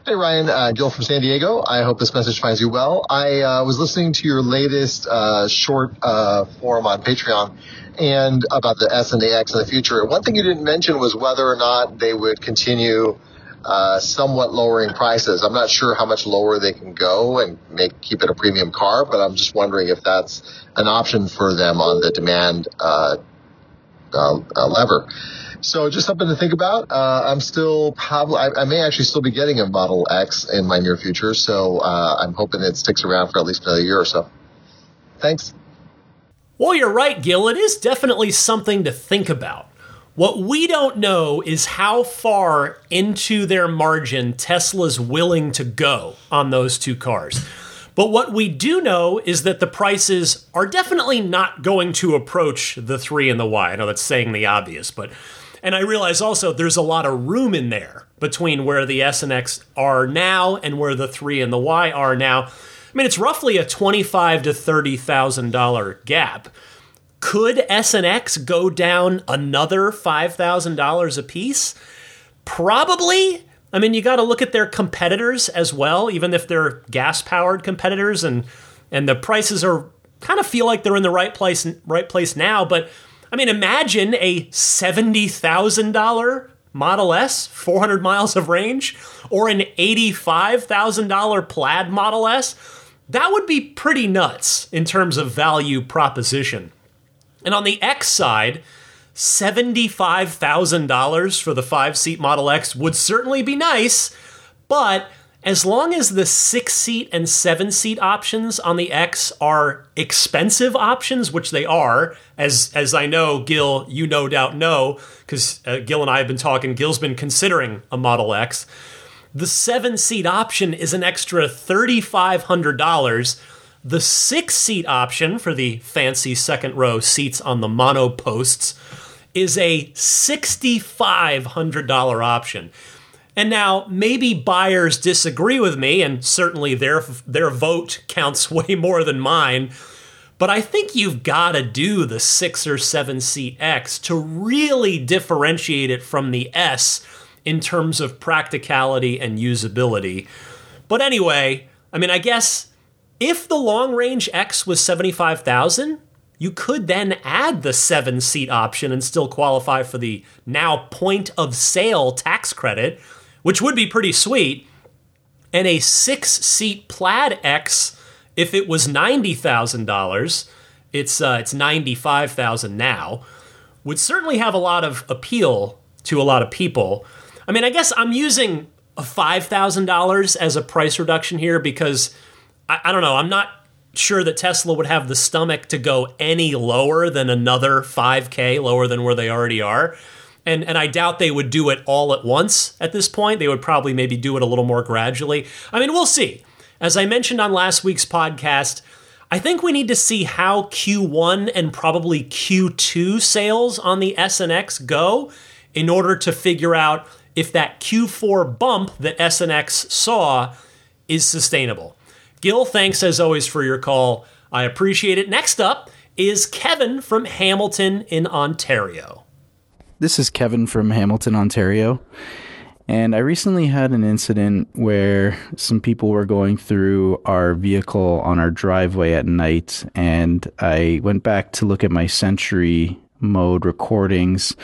Hey Ryan, uh, Gil from San Diego. I hope this message finds you well. I uh, was listening to your latest uh, short uh, forum on Patreon and about the S and the X in the future. One thing you didn't mention was whether or not they would continue uh, somewhat lowering prices. I'm not sure how much lower they can go and make keep it a premium car, but I'm just wondering if that's an option for them on the demand uh, lever. So just something to think about. Uh, I'm still probably, I, I, may actually still be getting a Model X in my near future. So uh, I'm hoping it sticks around for at least another year or so. Thanks. Well, you're right, Gil. It is definitely something to think about. What we don't know is how far into their margin Tesla's willing to go on those two cars. But what we do know is that the prices are definitely not going to approach the 3 and the Y. I know that's saying the obvious, but and I realize also there's a lot of room in there between where the S and X are now and where the 3 and the Y are now. I mean, it's roughly a twenty-five to thirty thousand dollar gap. Could S and X go down another five thousand dollars a piece? Probably. I mean, you got to look at their competitors as well, even if they're gas-powered competitors, and and the prices are kind of feel like they're in the right place right place now. But I mean, imagine a $70,000 Model S, 400 miles of range, or an $85,000 Plaid Model S. That would be pretty nuts in terms of value proposition. And on the X side, $75,000 for the five seat Model X would certainly be nice, but as long as the six seat and seven seat options on the X are expensive options, which they are, as as I know, Gil, you no doubt know, because uh, Gil and I have been talking. Gil's been considering a Model X. The seven seat option is an extra thirty five hundred dollars. The six seat option for the fancy second row seats on the mono posts is a sixty five hundred dollar option. And now maybe buyers disagree with me, and certainly their their vote counts way more than mine. But I think you've got to do the six or seven seat X to really differentiate it from the S in terms of practicality and usability. But anyway, I mean, I guess if the long range X was 75,000, you could then add the seven seat option and still qualify for the now point of sale tax credit which would be pretty sweet. And a six seat Plaid X, if it was $90,000, it's, uh, it's 95000 now, would certainly have a lot of appeal to a lot of people. I mean, I guess I'm using $5,000 as a price reduction here because I, I don't know, I'm not sure that Tesla would have the stomach to go any lower than another 5K, lower than where they already are and and I doubt they would do it all at once at this point. They would probably maybe do it a little more gradually. I mean, we'll see. As I mentioned on last week's podcast, I think we need to see how Q1 and probably Q2 sales on the S and X go in order to figure out if that Q4 bump that S and X saw is sustainable. Gil, thanks as always for your call. I appreciate it. Next up is Kevin from Hamilton in Ontario. This is Kevin from Hamilton, Ontario. And I recently had an incident where some people were going through our vehicle on our driveway at night. And I went back to look at my Sentry mode recordings,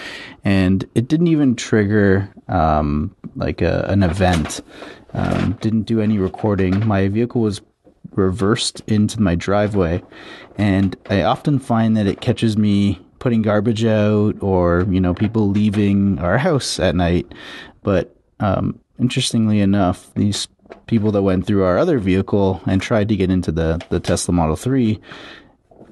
and it didn't even trigger um, like a, an event. Um, didn't do any recording. My vehicle was reversed into my driveway, and I often find that it catches me putting garbage out or you know people leaving our house at night but um, interestingly enough, these people that went through our other vehicle and tried to get into the, the Tesla Model 3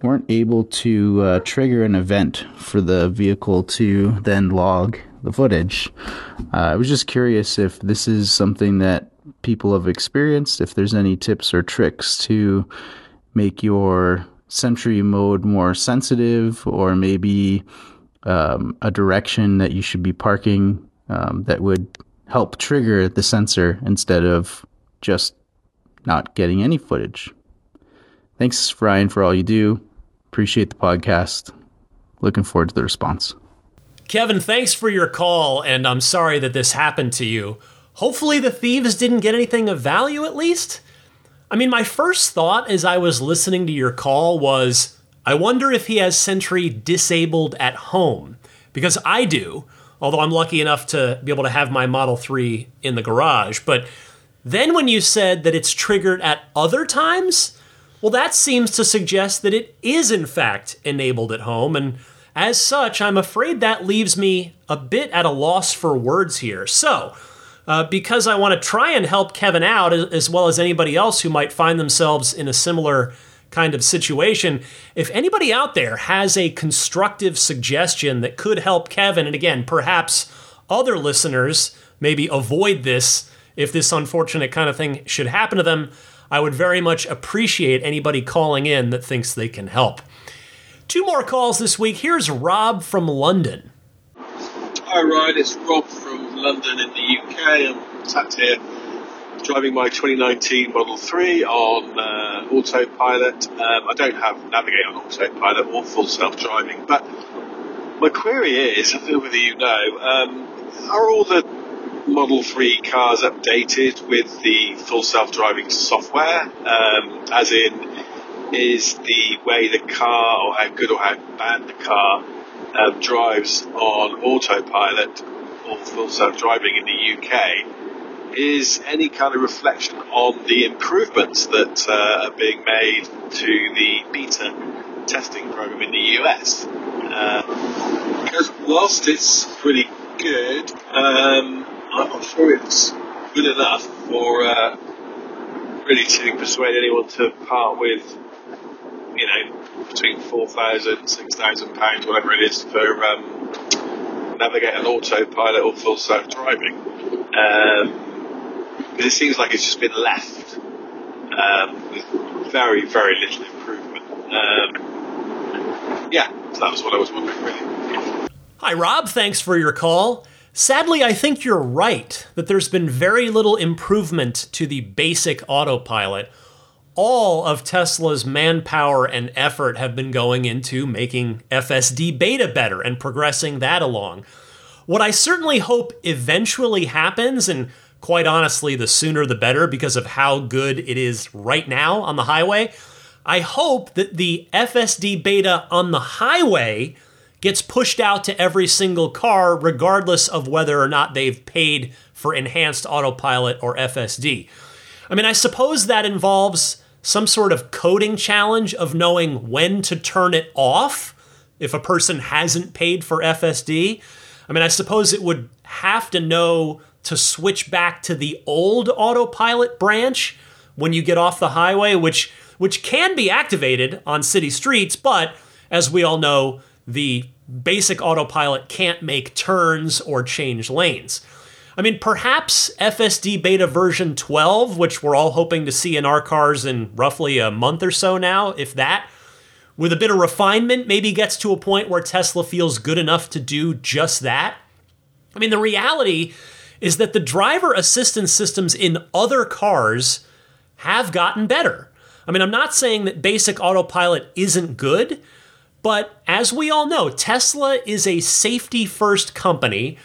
weren't able to uh, trigger an event for the vehicle to then log the footage. Uh, I was just curious if this is something that people have experienced, if there's any tips or tricks to make your Sentry mode more sensitive, or maybe um, a direction that you should be parking um, that would help trigger the sensor instead of just not getting any footage. Thanks, Ryan, for all you do. Appreciate the podcast. Looking forward to the response. Kevin, thanks for your call, and I'm sorry that this happened to you. Hopefully, the thieves didn't get anything of value at least. I mean, my first thought as I was listening to your call was I wonder if he has Sentry disabled at home, because I do, although I'm lucky enough to be able to have my Model 3 in the garage. But then when you said that it's triggered at other times, well, that seems to suggest that it is, in fact, enabled at home. And as such, I'm afraid that leaves me a bit at a loss for words here. So, uh, because I want to try and help Kevin out, as well as anybody else who might find themselves in a similar kind of situation, if anybody out there has a constructive suggestion that could help Kevin, and again, perhaps other listeners maybe avoid this if this unfortunate kind of thing should happen to them, I would very much appreciate anybody calling in that thinks they can help. Two more calls this week. Here's Rob from London. Hi, Ryan. It's Rob London in the UK. I'm sat here driving my 2019 Model 3 on uh, autopilot. Um, I don't have Navigate on autopilot or full self driving, but my query is I don't know whether you know, um, are all the Model 3 cars updated with the full self-driving software, um, as in is the way the car or how good or how bad the car um, drives on autopilot or full self-driving in the UK is any kind of reflection on the improvements that uh, are being made to the beta testing program in the US. Uh, because whilst it's pretty good, um, I'm not sure it's good enough for uh, really to persuade anyone to part with, you know, between four thousand, six thousand pounds, whatever it is, for um, navigate an autopilot or full self driving. Um, it seems like it's just been left um, with very, very little improvement. Um, yeah, so that was what I was wondering, really. Hi, Rob. Thanks for your call. Sadly, I think you're right that there's been very little improvement to the basic autopilot. All of Tesla's manpower and effort have been going into making FSD beta better and progressing that along. What I certainly hope eventually happens, and quite honestly, the sooner the better because of how good it is right now on the highway, I hope that the FSD beta on the highway gets pushed out to every single car, regardless of whether or not they've paid for enhanced autopilot or FSD. I mean, I suppose that involves some sort of coding challenge of knowing when to turn it off if a person hasn't paid for FSD. I mean, I suppose it would have to know to switch back to the old autopilot branch when you get off the highway, which which can be activated on city streets, but as we all know, the basic autopilot can't make turns or change lanes. I mean, perhaps FSD beta version 12, which we're all hoping to see in our cars in roughly a month or so now, if that, with a bit of refinement, maybe gets to a point where Tesla feels good enough to do just that. I mean, the reality is that the driver assistance systems in other cars have gotten better. I mean, I'm not saying that basic autopilot isn't good, but as we all know, Tesla is a safety first company,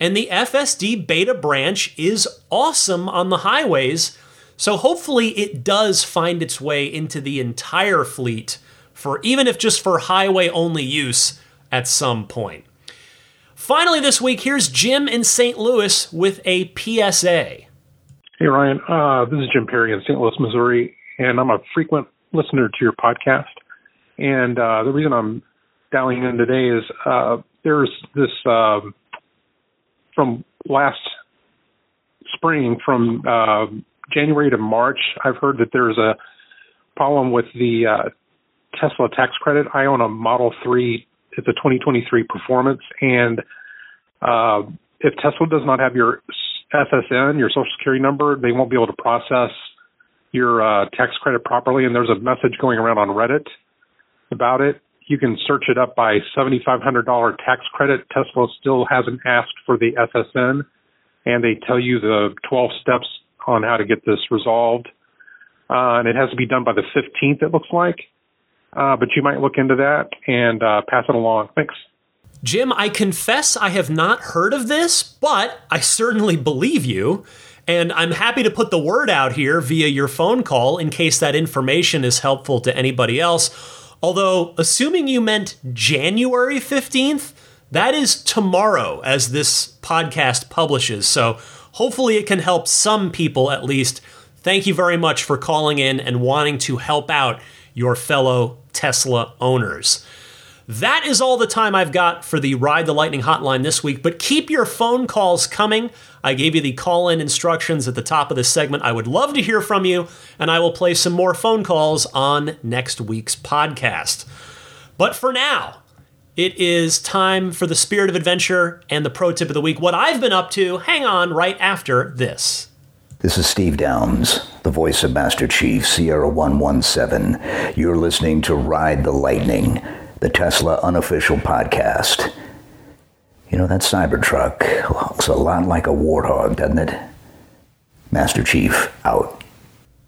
and the FSD beta branch is awesome on the highways. So hopefully it does find its way into the entire fleet for even if just for highway only use at some point. Finally, this week, here's Jim in St. Louis with a PSA. Hey, Ryan. Uh, this is Jim Perry in St. Louis, Missouri, and I'm a frequent listener to your podcast. And uh, the reason I'm dialing in today is uh, there's this um, from last spring from uh, January to March. I've heard that there's a problem with the uh, Tesla tax credit. I own a Model 3. It's a 2023 performance. And uh, if Tesla does not have your SSN, your social security number, they won't be able to process your uh, tax credit properly. And there's a message going around on Reddit about it. You can search it up by $7,500 tax credit. Tesla still hasn't asked for the SSN, and they tell you the 12 steps on how to get this resolved. Uh, and it has to be done by the 15th, it looks like. Uh, but you might look into that and uh, pass it along. Thanks. Jim, I confess I have not heard of this, but I certainly believe you. And I'm happy to put the word out here via your phone call in case that information is helpful to anybody else. Although, assuming you meant January 15th, that is tomorrow as this podcast publishes. So hopefully it can help some people at least. Thank you very much for calling in and wanting to help out your fellow Tesla owners. That is all the time I've got for the Ride the Lightning hotline this week, but keep your phone calls coming. I gave you the call in instructions at the top of this segment. I would love to hear from you, and I will play some more phone calls on next week's podcast. But for now, it is time for the spirit of adventure and the pro tip of the week. What I've been up to, hang on right after this. This is Steve Downes, the voice of Master Chief, Sierra 117. You're listening to Ride the Lightning, the Tesla unofficial podcast. You know, that Cybertruck looks a lot like a warthog, doesn't it? Master Chief, out.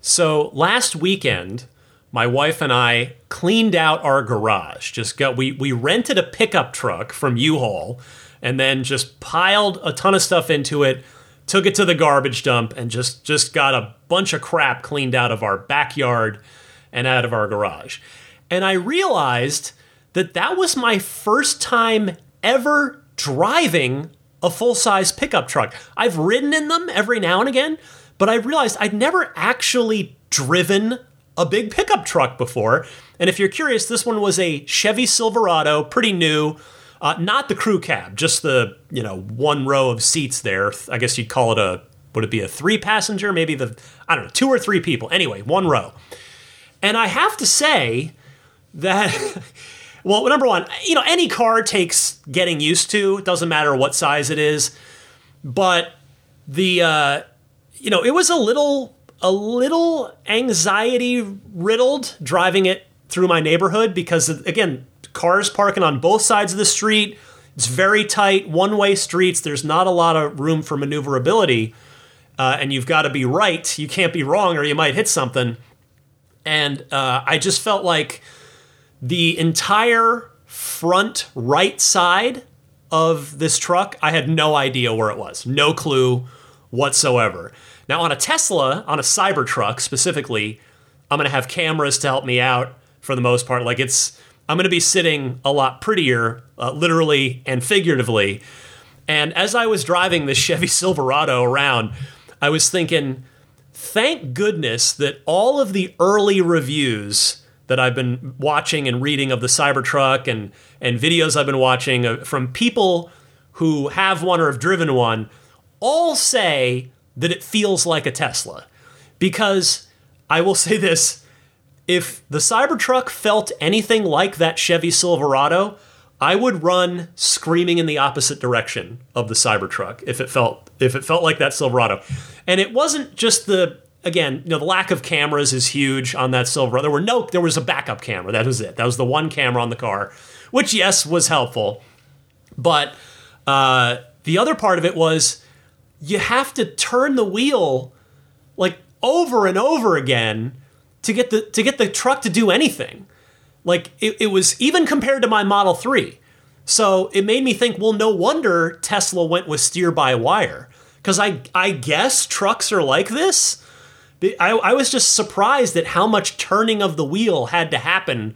So last weekend, my wife and I cleaned out our garage. Just got we we rented a pickup truck from U-Haul and then just piled a ton of stuff into it took it to the garbage dump and just just got a bunch of crap cleaned out of our backyard and out of our garage. And I realized that that was my first time ever driving a full-size pickup truck. I've ridden in them every now and again, but I realized I'd never actually driven a big pickup truck before. And if you're curious, this one was a Chevy Silverado, pretty new, uh, not the crew cab, just the you know one row of seats there. I guess you'd call it a would it be a three passenger? Maybe the I don't know two or three people. Anyway, one row. And I have to say that. well, number one, you know, any car takes getting used to. It doesn't matter what size it is, but the uh, you know it was a little a little anxiety riddled driving it through my neighborhood because again cars parking on both sides of the street. It's very tight, one way streets. There's not a lot of room for maneuverability. Uh, and you've got to be right. You can't be wrong or you might hit something. And uh, I just felt like the entire front right side of this truck, I had no idea where it was. No clue whatsoever. Now, on a Tesla, on a Cybertruck specifically, I'm going to have cameras to help me out for the most part. Like it's I'm going to be sitting a lot prettier, uh, literally and figuratively. And as I was driving this Chevy Silverado around, I was thinking, thank goodness that all of the early reviews that I've been watching and reading of the Cybertruck and, and videos I've been watching uh, from people who have one or have driven one all say that it feels like a Tesla. Because I will say this if the Cybertruck felt anything like that Chevy Silverado, I would run screaming in the opposite direction of the Cybertruck if it felt if it felt like that Silverado. And it wasn't just the again, you know, the lack of cameras is huge on that Silverado. There were no there was a backup camera. That was it. That was the one camera on the car, which yes was helpful. But uh, the other part of it was you have to turn the wheel like over and over again to get the to get the truck to do anything. Like it, it was even compared to my Model 3. So it made me think, well, no wonder Tesla went with steer by wire. Because I I guess trucks are like this. I, I was just surprised at how much turning of the wheel had to happen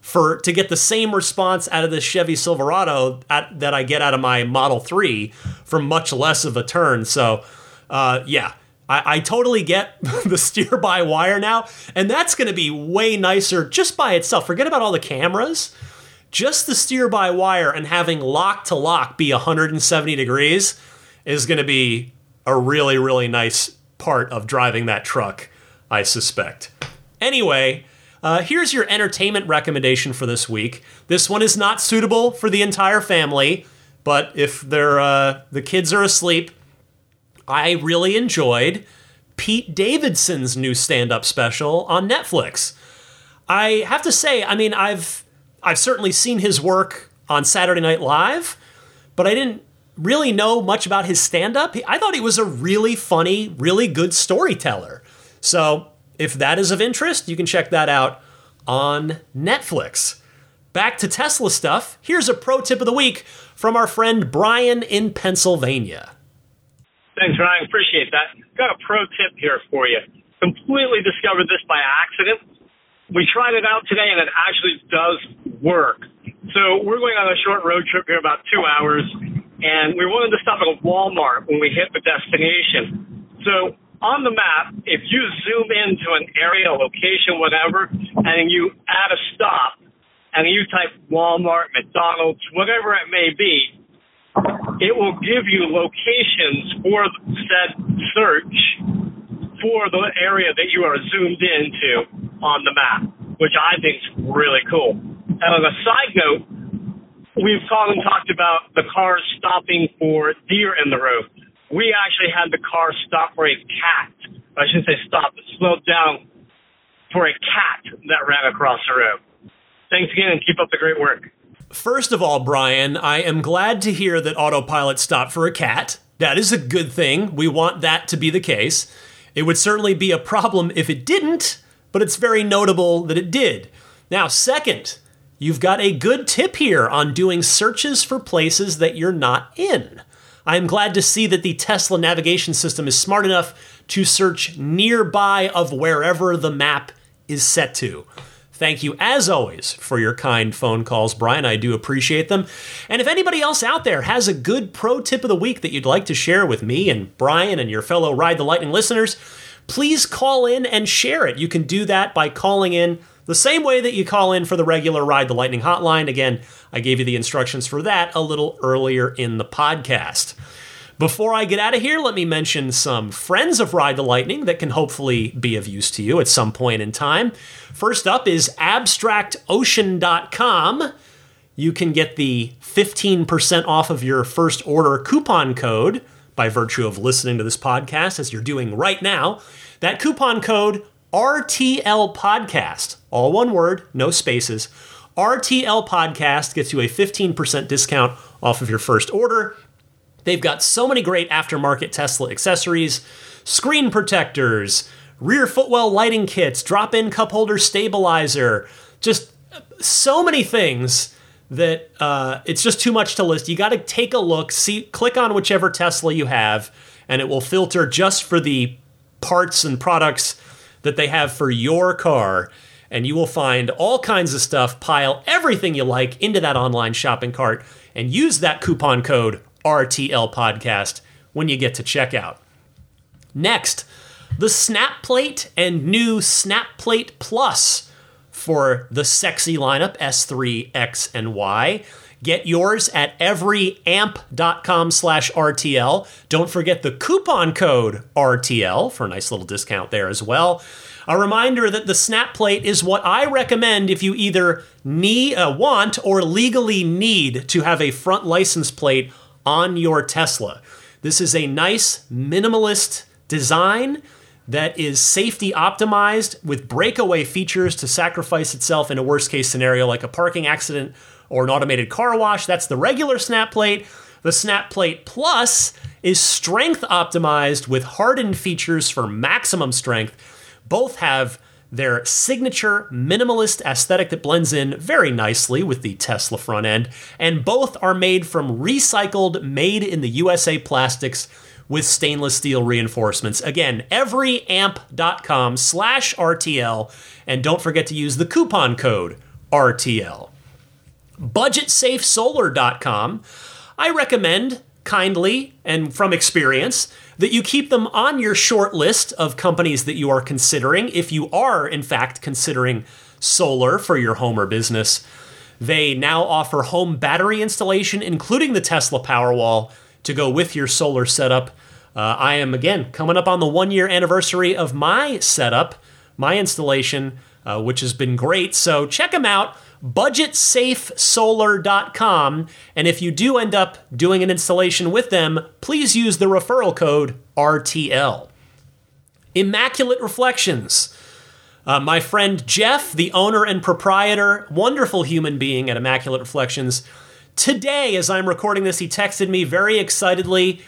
for to get the same response out of the Chevy Silverado at, that I get out of my Model 3 for much less of a turn. So, uh, yeah, I, I totally get the steer by wire now, and that's going to be way nicer just by itself. Forget about all the cameras. Just the steer by wire and having lock to lock be 170 degrees is going to be a really, really nice part of driving that truck, I suspect. Anyway, uh, here's your entertainment recommendation for this week. This one is not suitable for the entire family, but if they're uh, the kids are asleep, I really enjoyed Pete Davidson's new stand-up special on Netflix. I have to say, I mean, I've I've certainly seen his work on Saturday Night Live, but I didn't really know much about his stand-up. I thought he was a really funny, really good storyteller. So, if that is of interest, you can check that out on Netflix. Back to Tesla stuff. Here's a pro tip of the week from our friend Brian in Pennsylvania. Thanks, Ryan. Appreciate that. Got a pro tip here for you. Completely discovered this by accident. We tried it out today and it actually does work. So we're going on a short road trip here, about two hours, and we wanted to stop at a Walmart when we hit the destination. So on the map, if you zoom into an area, location, whatever, and you add a stop, and you type Walmart, McDonald's, whatever it may be, it will give you locations for said search for the area that you are zoomed into on the map, which I think is really cool. And on a side note, we've talked and talked about the cars stopping for deer in the road. We actually had the car stop for a cat. I shouldn't say stop, but slowed down for a cat that ran across the road. Thanks again and keep up the great work. First of all, Brian, I am glad to hear that autopilot stopped for a cat. That is a good thing. We want that to be the case. It would certainly be a problem if it didn't, but it's very notable that it did. Now, second, you've got a good tip here on doing searches for places that you're not in. I am glad to see that the Tesla navigation system is smart enough to search nearby of wherever the map is set to. Thank you, as always, for your kind phone calls, Brian. I do appreciate them. And if anybody else out there has a good pro tip of the week that you'd like to share with me and Brian and your fellow Ride the Lightning listeners, please call in and share it. You can do that by calling in the same way that you call in for the regular Ride the Lightning hotline. Again, I gave you the instructions for that a little earlier in the podcast. Before I get out of here, let me mention some friends of Ride the Lightning that can hopefully be of use to you at some point in time. First up is abstractocean.com. You can get the 15% off of your first order coupon code by virtue of listening to this podcast as you're doing right now. That coupon code RTL Podcast, all one word, no spaces. RTL Podcast gets you a 15% discount off of your first order. They've got so many great aftermarket Tesla accessories, screen protectors, rear footwell lighting kits, drop in cup holder stabilizer, just so many things that uh, it's just too much to list. You got to take a look, see, click on whichever Tesla you have, and it will filter just for the parts and products that they have for your car. And you will find all kinds of stuff, pile everything you like into that online shopping cart, and use that coupon code RTL podcast when you get to checkout. Next, the SnapPlate and new Snap Plate Plus for the sexy lineup S3, X, and Y. Get yours at everyamp.com slash RTL. Don't forget the coupon code RTL for a nice little discount there as well. A reminder that the snap plate is what I recommend if you either need, uh, want or legally need to have a front license plate on your Tesla. This is a nice minimalist design that is safety optimized with breakaway features to sacrifice itself in a worst case scenario like a parking accident or an automated car wash. That's the regular snap plate. The SnapPlate Plus is strength optimized with hardened features for maximum strength. Both have their signature minimalist aesthetic that blends in very nicely with the Tesla front end, and both are made from recycled, made in the USA plastics with stainless steel reinforcements. Again, everyamp.com slash RTL, and don't forget to use the coupon code RTL. BudgetSafeSolar.com. I recommend kindly and from experience that you keep them on your short list of companies that you are considering if you are, in fact, considering solar for your home or business. They now offer home battery installation, including the Tesla Powerwall, to go with your solar setup. Uh, I am again coming up on the one year anniversary of my setup, my installation, uh, which has been great. So check them out, budgetsafesolar.com. And if you do end up doing an installation with them, please use the referral code RTL. Immaculate Reflections. Uh, my friend Jeff, the owner and proprietor, wonderful human being at Immaculate Reflections. Today, as I'm recording this, he texted me very excitedly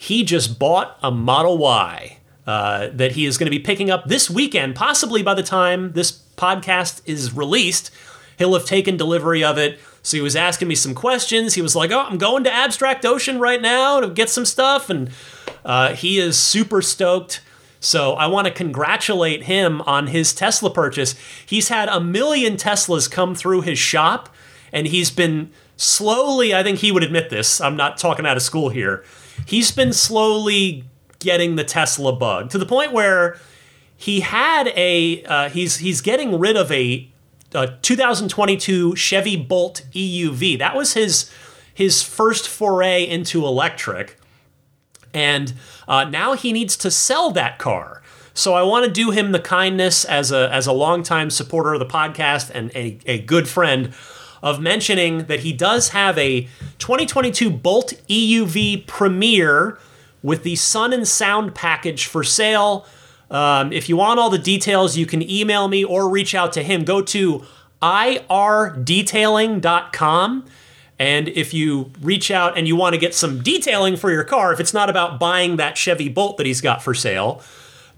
he just bought a Model Y uh, that he is going to be picking up this weekend. Possibly by the time this podcast is released, he'll have taken delivery of it. So he was asking me some questions. He was like, "Oh, I'm going to Abstract Ocean right now to get some stuff," and uh, he is super stoked. So I want to congratulate him on his Tesla purchase. He's had a million Teslas come through his shop, and he's been slowly. I think he would admit this. I'm not talking out of school here he's been slowly getting the Tesla bug to the point where he had a uh, he's he's getting rid of a, a 2022 Chevy Bolt EUV. That was his his first foray into electric, and uh, now he needs to sell that car. So I want to do him the kindness as a as a longtime supporter of the podcast and a, a good friend of mentioning that he does have a 2022 Bolt EUV Premier with the Sun and Sound package for sale. Um, if you want all the details, you can email me or reach out to him. Go to irdetailing.com. And if you reach out and you want to get some detailing for your car, if it's not about buying that Chevy Bolt that he's got for sale,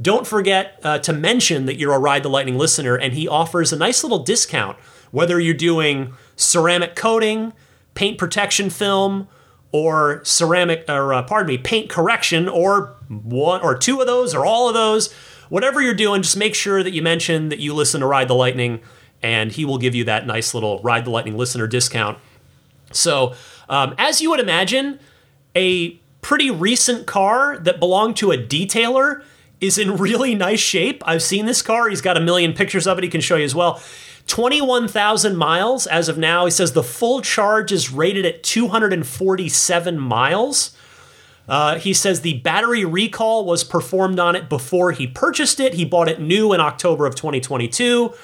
don't forget uh, to mention that you're a Ride the Lightning listener, and he offers a nice little discount whether you're doing ceramic coating, paint protection film, or ceramic, or uh, pardon me, paint correction, or one or two of those, or all of those. Whatever you're doing, just make sure that you mention that you listen to Ride the Lightning, and he will give you that nice little Ride the Lightning listener discount. So, um, as you would imagine, a pretty recent car that belonged to a detailer is in really nice shape. I've seen this car. He's got a million pictures of it. He can show you as well. 21,000 miles as of now. He says the full charge is rated at 247 miles. Uh, he says the battery recall was performed on it before he purchased it. He bought it new in October of 2022.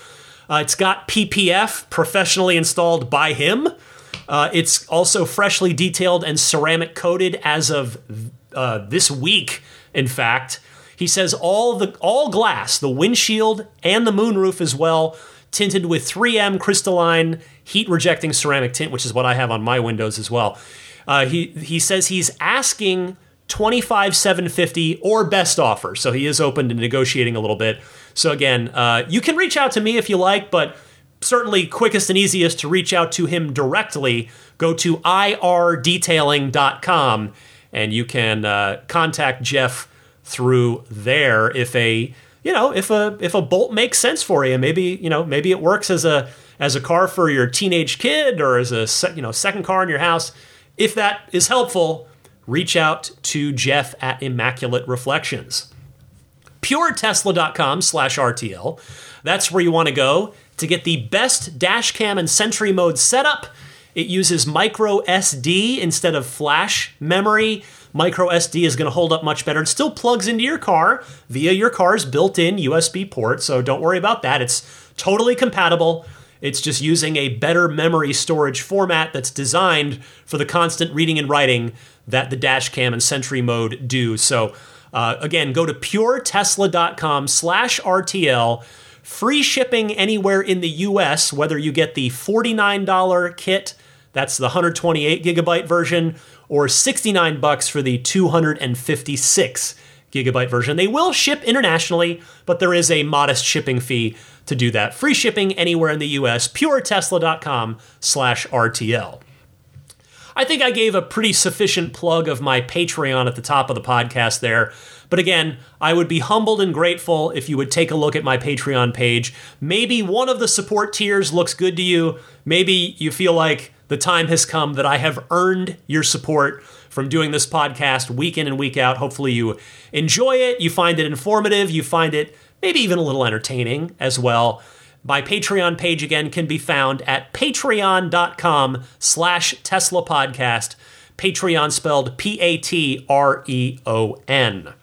Uh, it's got PPF, professionally installed by him. Uh, it's also freshly detailed and ceramic coated as of uh, this week, in fact. He says all the all glass, the windshield and the moonroof as well, tinted with 3M crystalline heat rejecting ceramic tint, which is what I have on my windows as well. Uh, he he says he's asking 25 750 or best offer, so he is open to negotiating a little bit. So again, uh, you can reach out to me if you like, but certainly quickest and easiest to reach out to him directly. Go to irdetailing.com and you can uh, contact Jeff through there if a you know, if a if a bolt makes sense for you, maybe you know maybe it works as a as a car for your teenage kid or as a you know second car in your house. If that is helpful, reach out to Jeff at Immaculate Reflections. PureTesla.com slash RTL. That's where you want to go to get the best dash cam and Sentry mode setup. It uses micro SD instead of flash memory micro SD is going to hold up much better. It still plugs into your car via your car's built in USB port, so don't worry about that. It's totally compatible. It's just using a better memory storage format that's designed for the constant reading and writing that the dash cam and Sentry mode do. So, uh, again, go to puretesla.com slash RTL. Free shipping anywhere in the US, whether you get the $49 kit, that's the 128 gigabyte version, or 69 bucks for the 256 gigabyte version. They will ship internationally, but there is a modest shipping fee to do that. Free shipping anywhere in the US, puretesla.com slash RTL. I think I gave a pretty sufficient plug of my Patreon at the top of the podcast there. But again, I would be humbled and grateful if you would take a look at my Patreon page. Maybe one of the support tiers looks good to you. Maybe you feel like the time has come that I have earned your support from doing this podcast week in and week out. Hopefully, you enjoy it, you find it informative, you find it maybe even a little entertaining as well. My Patreon page again can be found at patreon.com slash Tesla podcast. Patreon spelled P A T R E O N.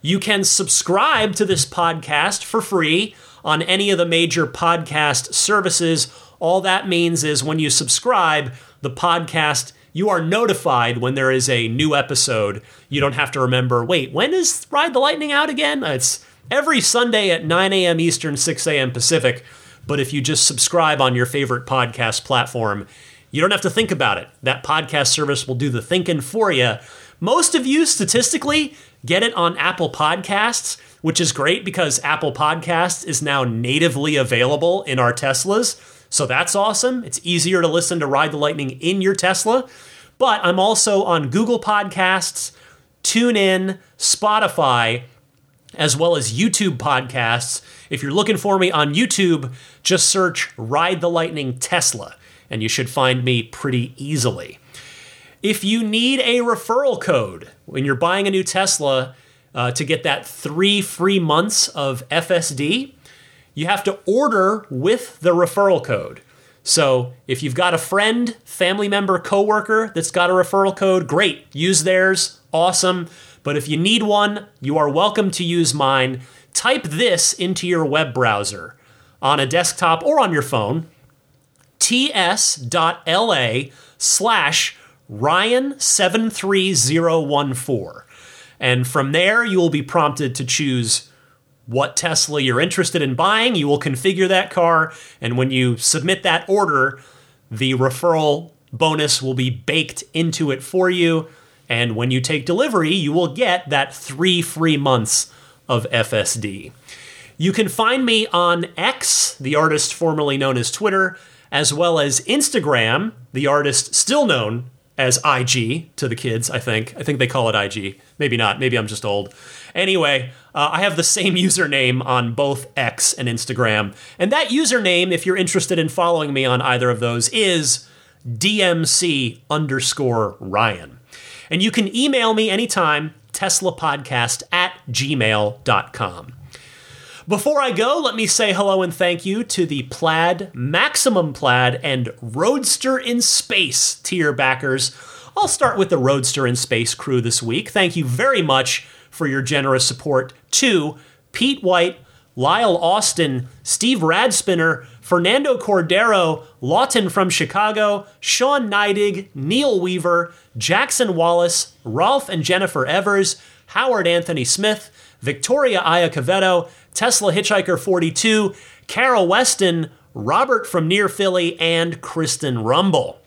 You can subscribe to this podcast for free on any of the major podcast services. All that means is when you subscribe, the podcast, you are notified when there is a new episode. You don't have to remember, wait, when is Ride the Lightning out again? It's every Sunday at 9 a.m. Eastern, 6 a.m. Pacific. But if you just subscribe on your favorite podcast platform, you don't have to think about it. That podcast service will do the thinking for you. Most of you, statistically, get it on Apple Podcasts, which is great because Apple Podcasts is now natively available in our Teslas. So that's awesome. It's easier to listen to Ride the Lightning in your Tesla. But I'm also on Google Podcasts, TuneIn, Spotify, as well as YouTube podcasts. If you're looking for me on YouTube, just search Ride the Lightning Tesla, and you should find me pretty easily. If you need a referral code when you're buying a new Tesla uh, to get that three free months of FSD, you have to order with the referral code. So if you've got a friend, family member, coworker that's got a referral code, great, use theirs, awesome. But if you need one, you are welcome to use mine. Type this into your web browser on a desktop or on your phone ts.la slash Ryan73014. And from there, you will be prompted to choose what Tesla you're interested in buying. You will configure that car. And when you submit that order, the referral bonus will be baked into it for you. And when you take delivery, you will get that three free months of FSD. You can find me on X, the artist formerly known as Twitter, as well as Instagram, the artist still known as IG to the kids, I think. I think they call it IG. Maybe not. Maybe I'm just old. Anyway, uh, I have the same username on both X and Instagram. And that username, if you're interested in following me on either of those, is DMC underscore Ryan. And you can email me anytime, teslapodcast at gmail.com. Before I go, let me say hello and thank you to the Plaid, Maximum Plaid, and Roadster in Space tier backers. I'll start with the Roadster in Space crew this week. Thank you very much for your generous support to Pete White, Lyle Austin, Steve Radspinner, Fernando Cordero, Lawton from Chicago, Sean Neidig, Neil Weaver, Jackson Wallace, Rolf and Jennifer Evers, Howard Anthony Smith, Victoria Iacovetto, Tesla Hitchhiker 42, Carol Weston, Robert from near Philly, and Kristen Rumble.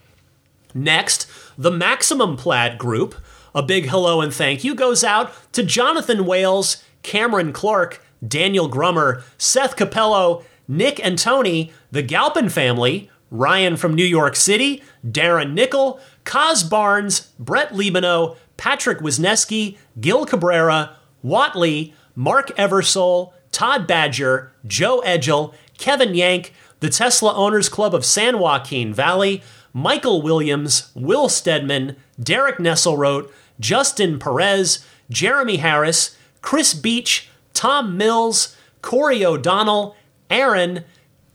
Next, the Maximum Plaid Group. A big hello and thank you goes out to Jonathan Wales, Cameron Clark, Daniel Grummer, Seth Capello, Nick and Tony, the Galpin family, Ryan from New York City, Darren Nickel, Kaz Barnes, Brett Libano, Patrick Wisneski, Gil Cabrera, Watley, Mark Eversole, Todd Badger, Joe Edgel, Kevin Yank, the Tesla Owners Club of San Joaquin Valley, Michael Williams, Will Stedman, Derek Nesselrote, Justin Perez, Jeremy Harris, Chris Beach, Tom Mills, Corey O'Donnell, Aaron,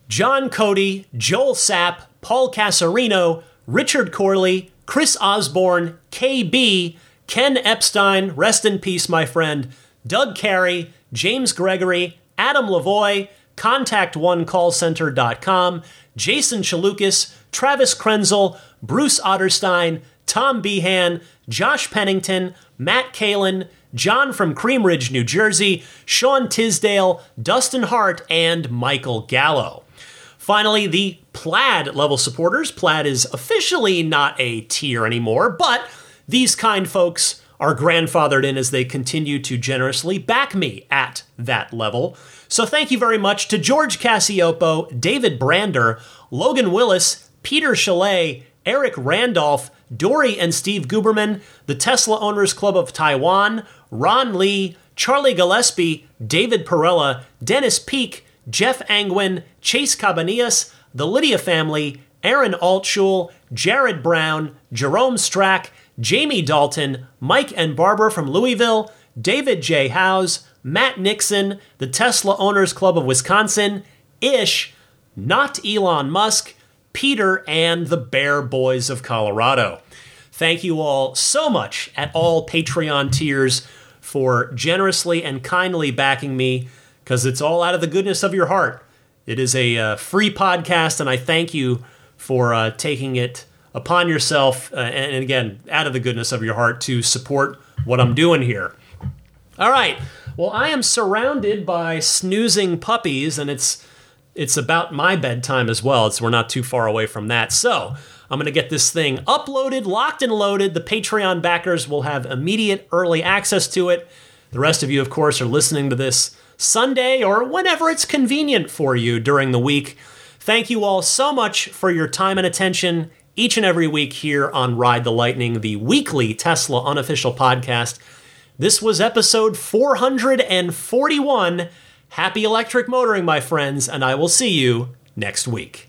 John Cody, Joel Sapp, Paul Casarino, Richard Corley, Chris Osborne, KB, Ken Epstein, rest in peace, my friend, Doug Carey, James Gregory, Adam Lavoy, ContactOneCallCenter.com, Jason Chalukas, Travis Krenzel, Bruce Otterstein, Tom Behan, Josh Pennington, Matt Kalin, John from Cream Ridge, New Jersey, Sean Tisdale, Dustin Hart, and Michael Gallo. Finally, the Plaid level supporters. Plaid is officially not a tier anymore, but these kind folks are grandfathered in as they continue to generously back me at that level. So thank you very much to George Cassiopo, David Brander, Logan Willis, Peter Chalet, Eric Randolph, Dory and Steve Guberman, the Tesla Owners Club of Taiwan, Ron Lee, Charlie Gillespie, David Perella, Dennis Peak, Jeff Angwin, Chase Cabanillas, the Lydia family, Aaron Altschul, Jared Brown, Jerome Strack, Jamie Dalton, Mike and Barbara from Louisville, David J. Howes, Matt Nixon, the Tesla Owners Club of Wisconsin, Ish, not Elon Musk, Peter, and the Bear Boys of Colorado. Thank you all so much at all Patreon tiers for generously and kindly backing me because it's all out of the goodness of your heart. It is a uh, free podcast, and I thank you for uh, taking it upon yourself, uh, and, again, out of the goodness of your heart, to support what I'm doing here. All right. Well, I am surrounded by snoozing puppies, and it's it's about my bedtime as well. So we're not too far away from that. So I'm going to get this thing uploaded, locked and loaded. The Patreon backers will have immediate early access to it. The rest of you, of course, are listening to this Sunday or whenever it's convenient for you during the week. Thank you all so much for your time and attention each and every week here on Ride the Lightning, the weekly Tesla unofficial podcast. This was episode 441. Happy electric motoring, my friends, and I will see you next week.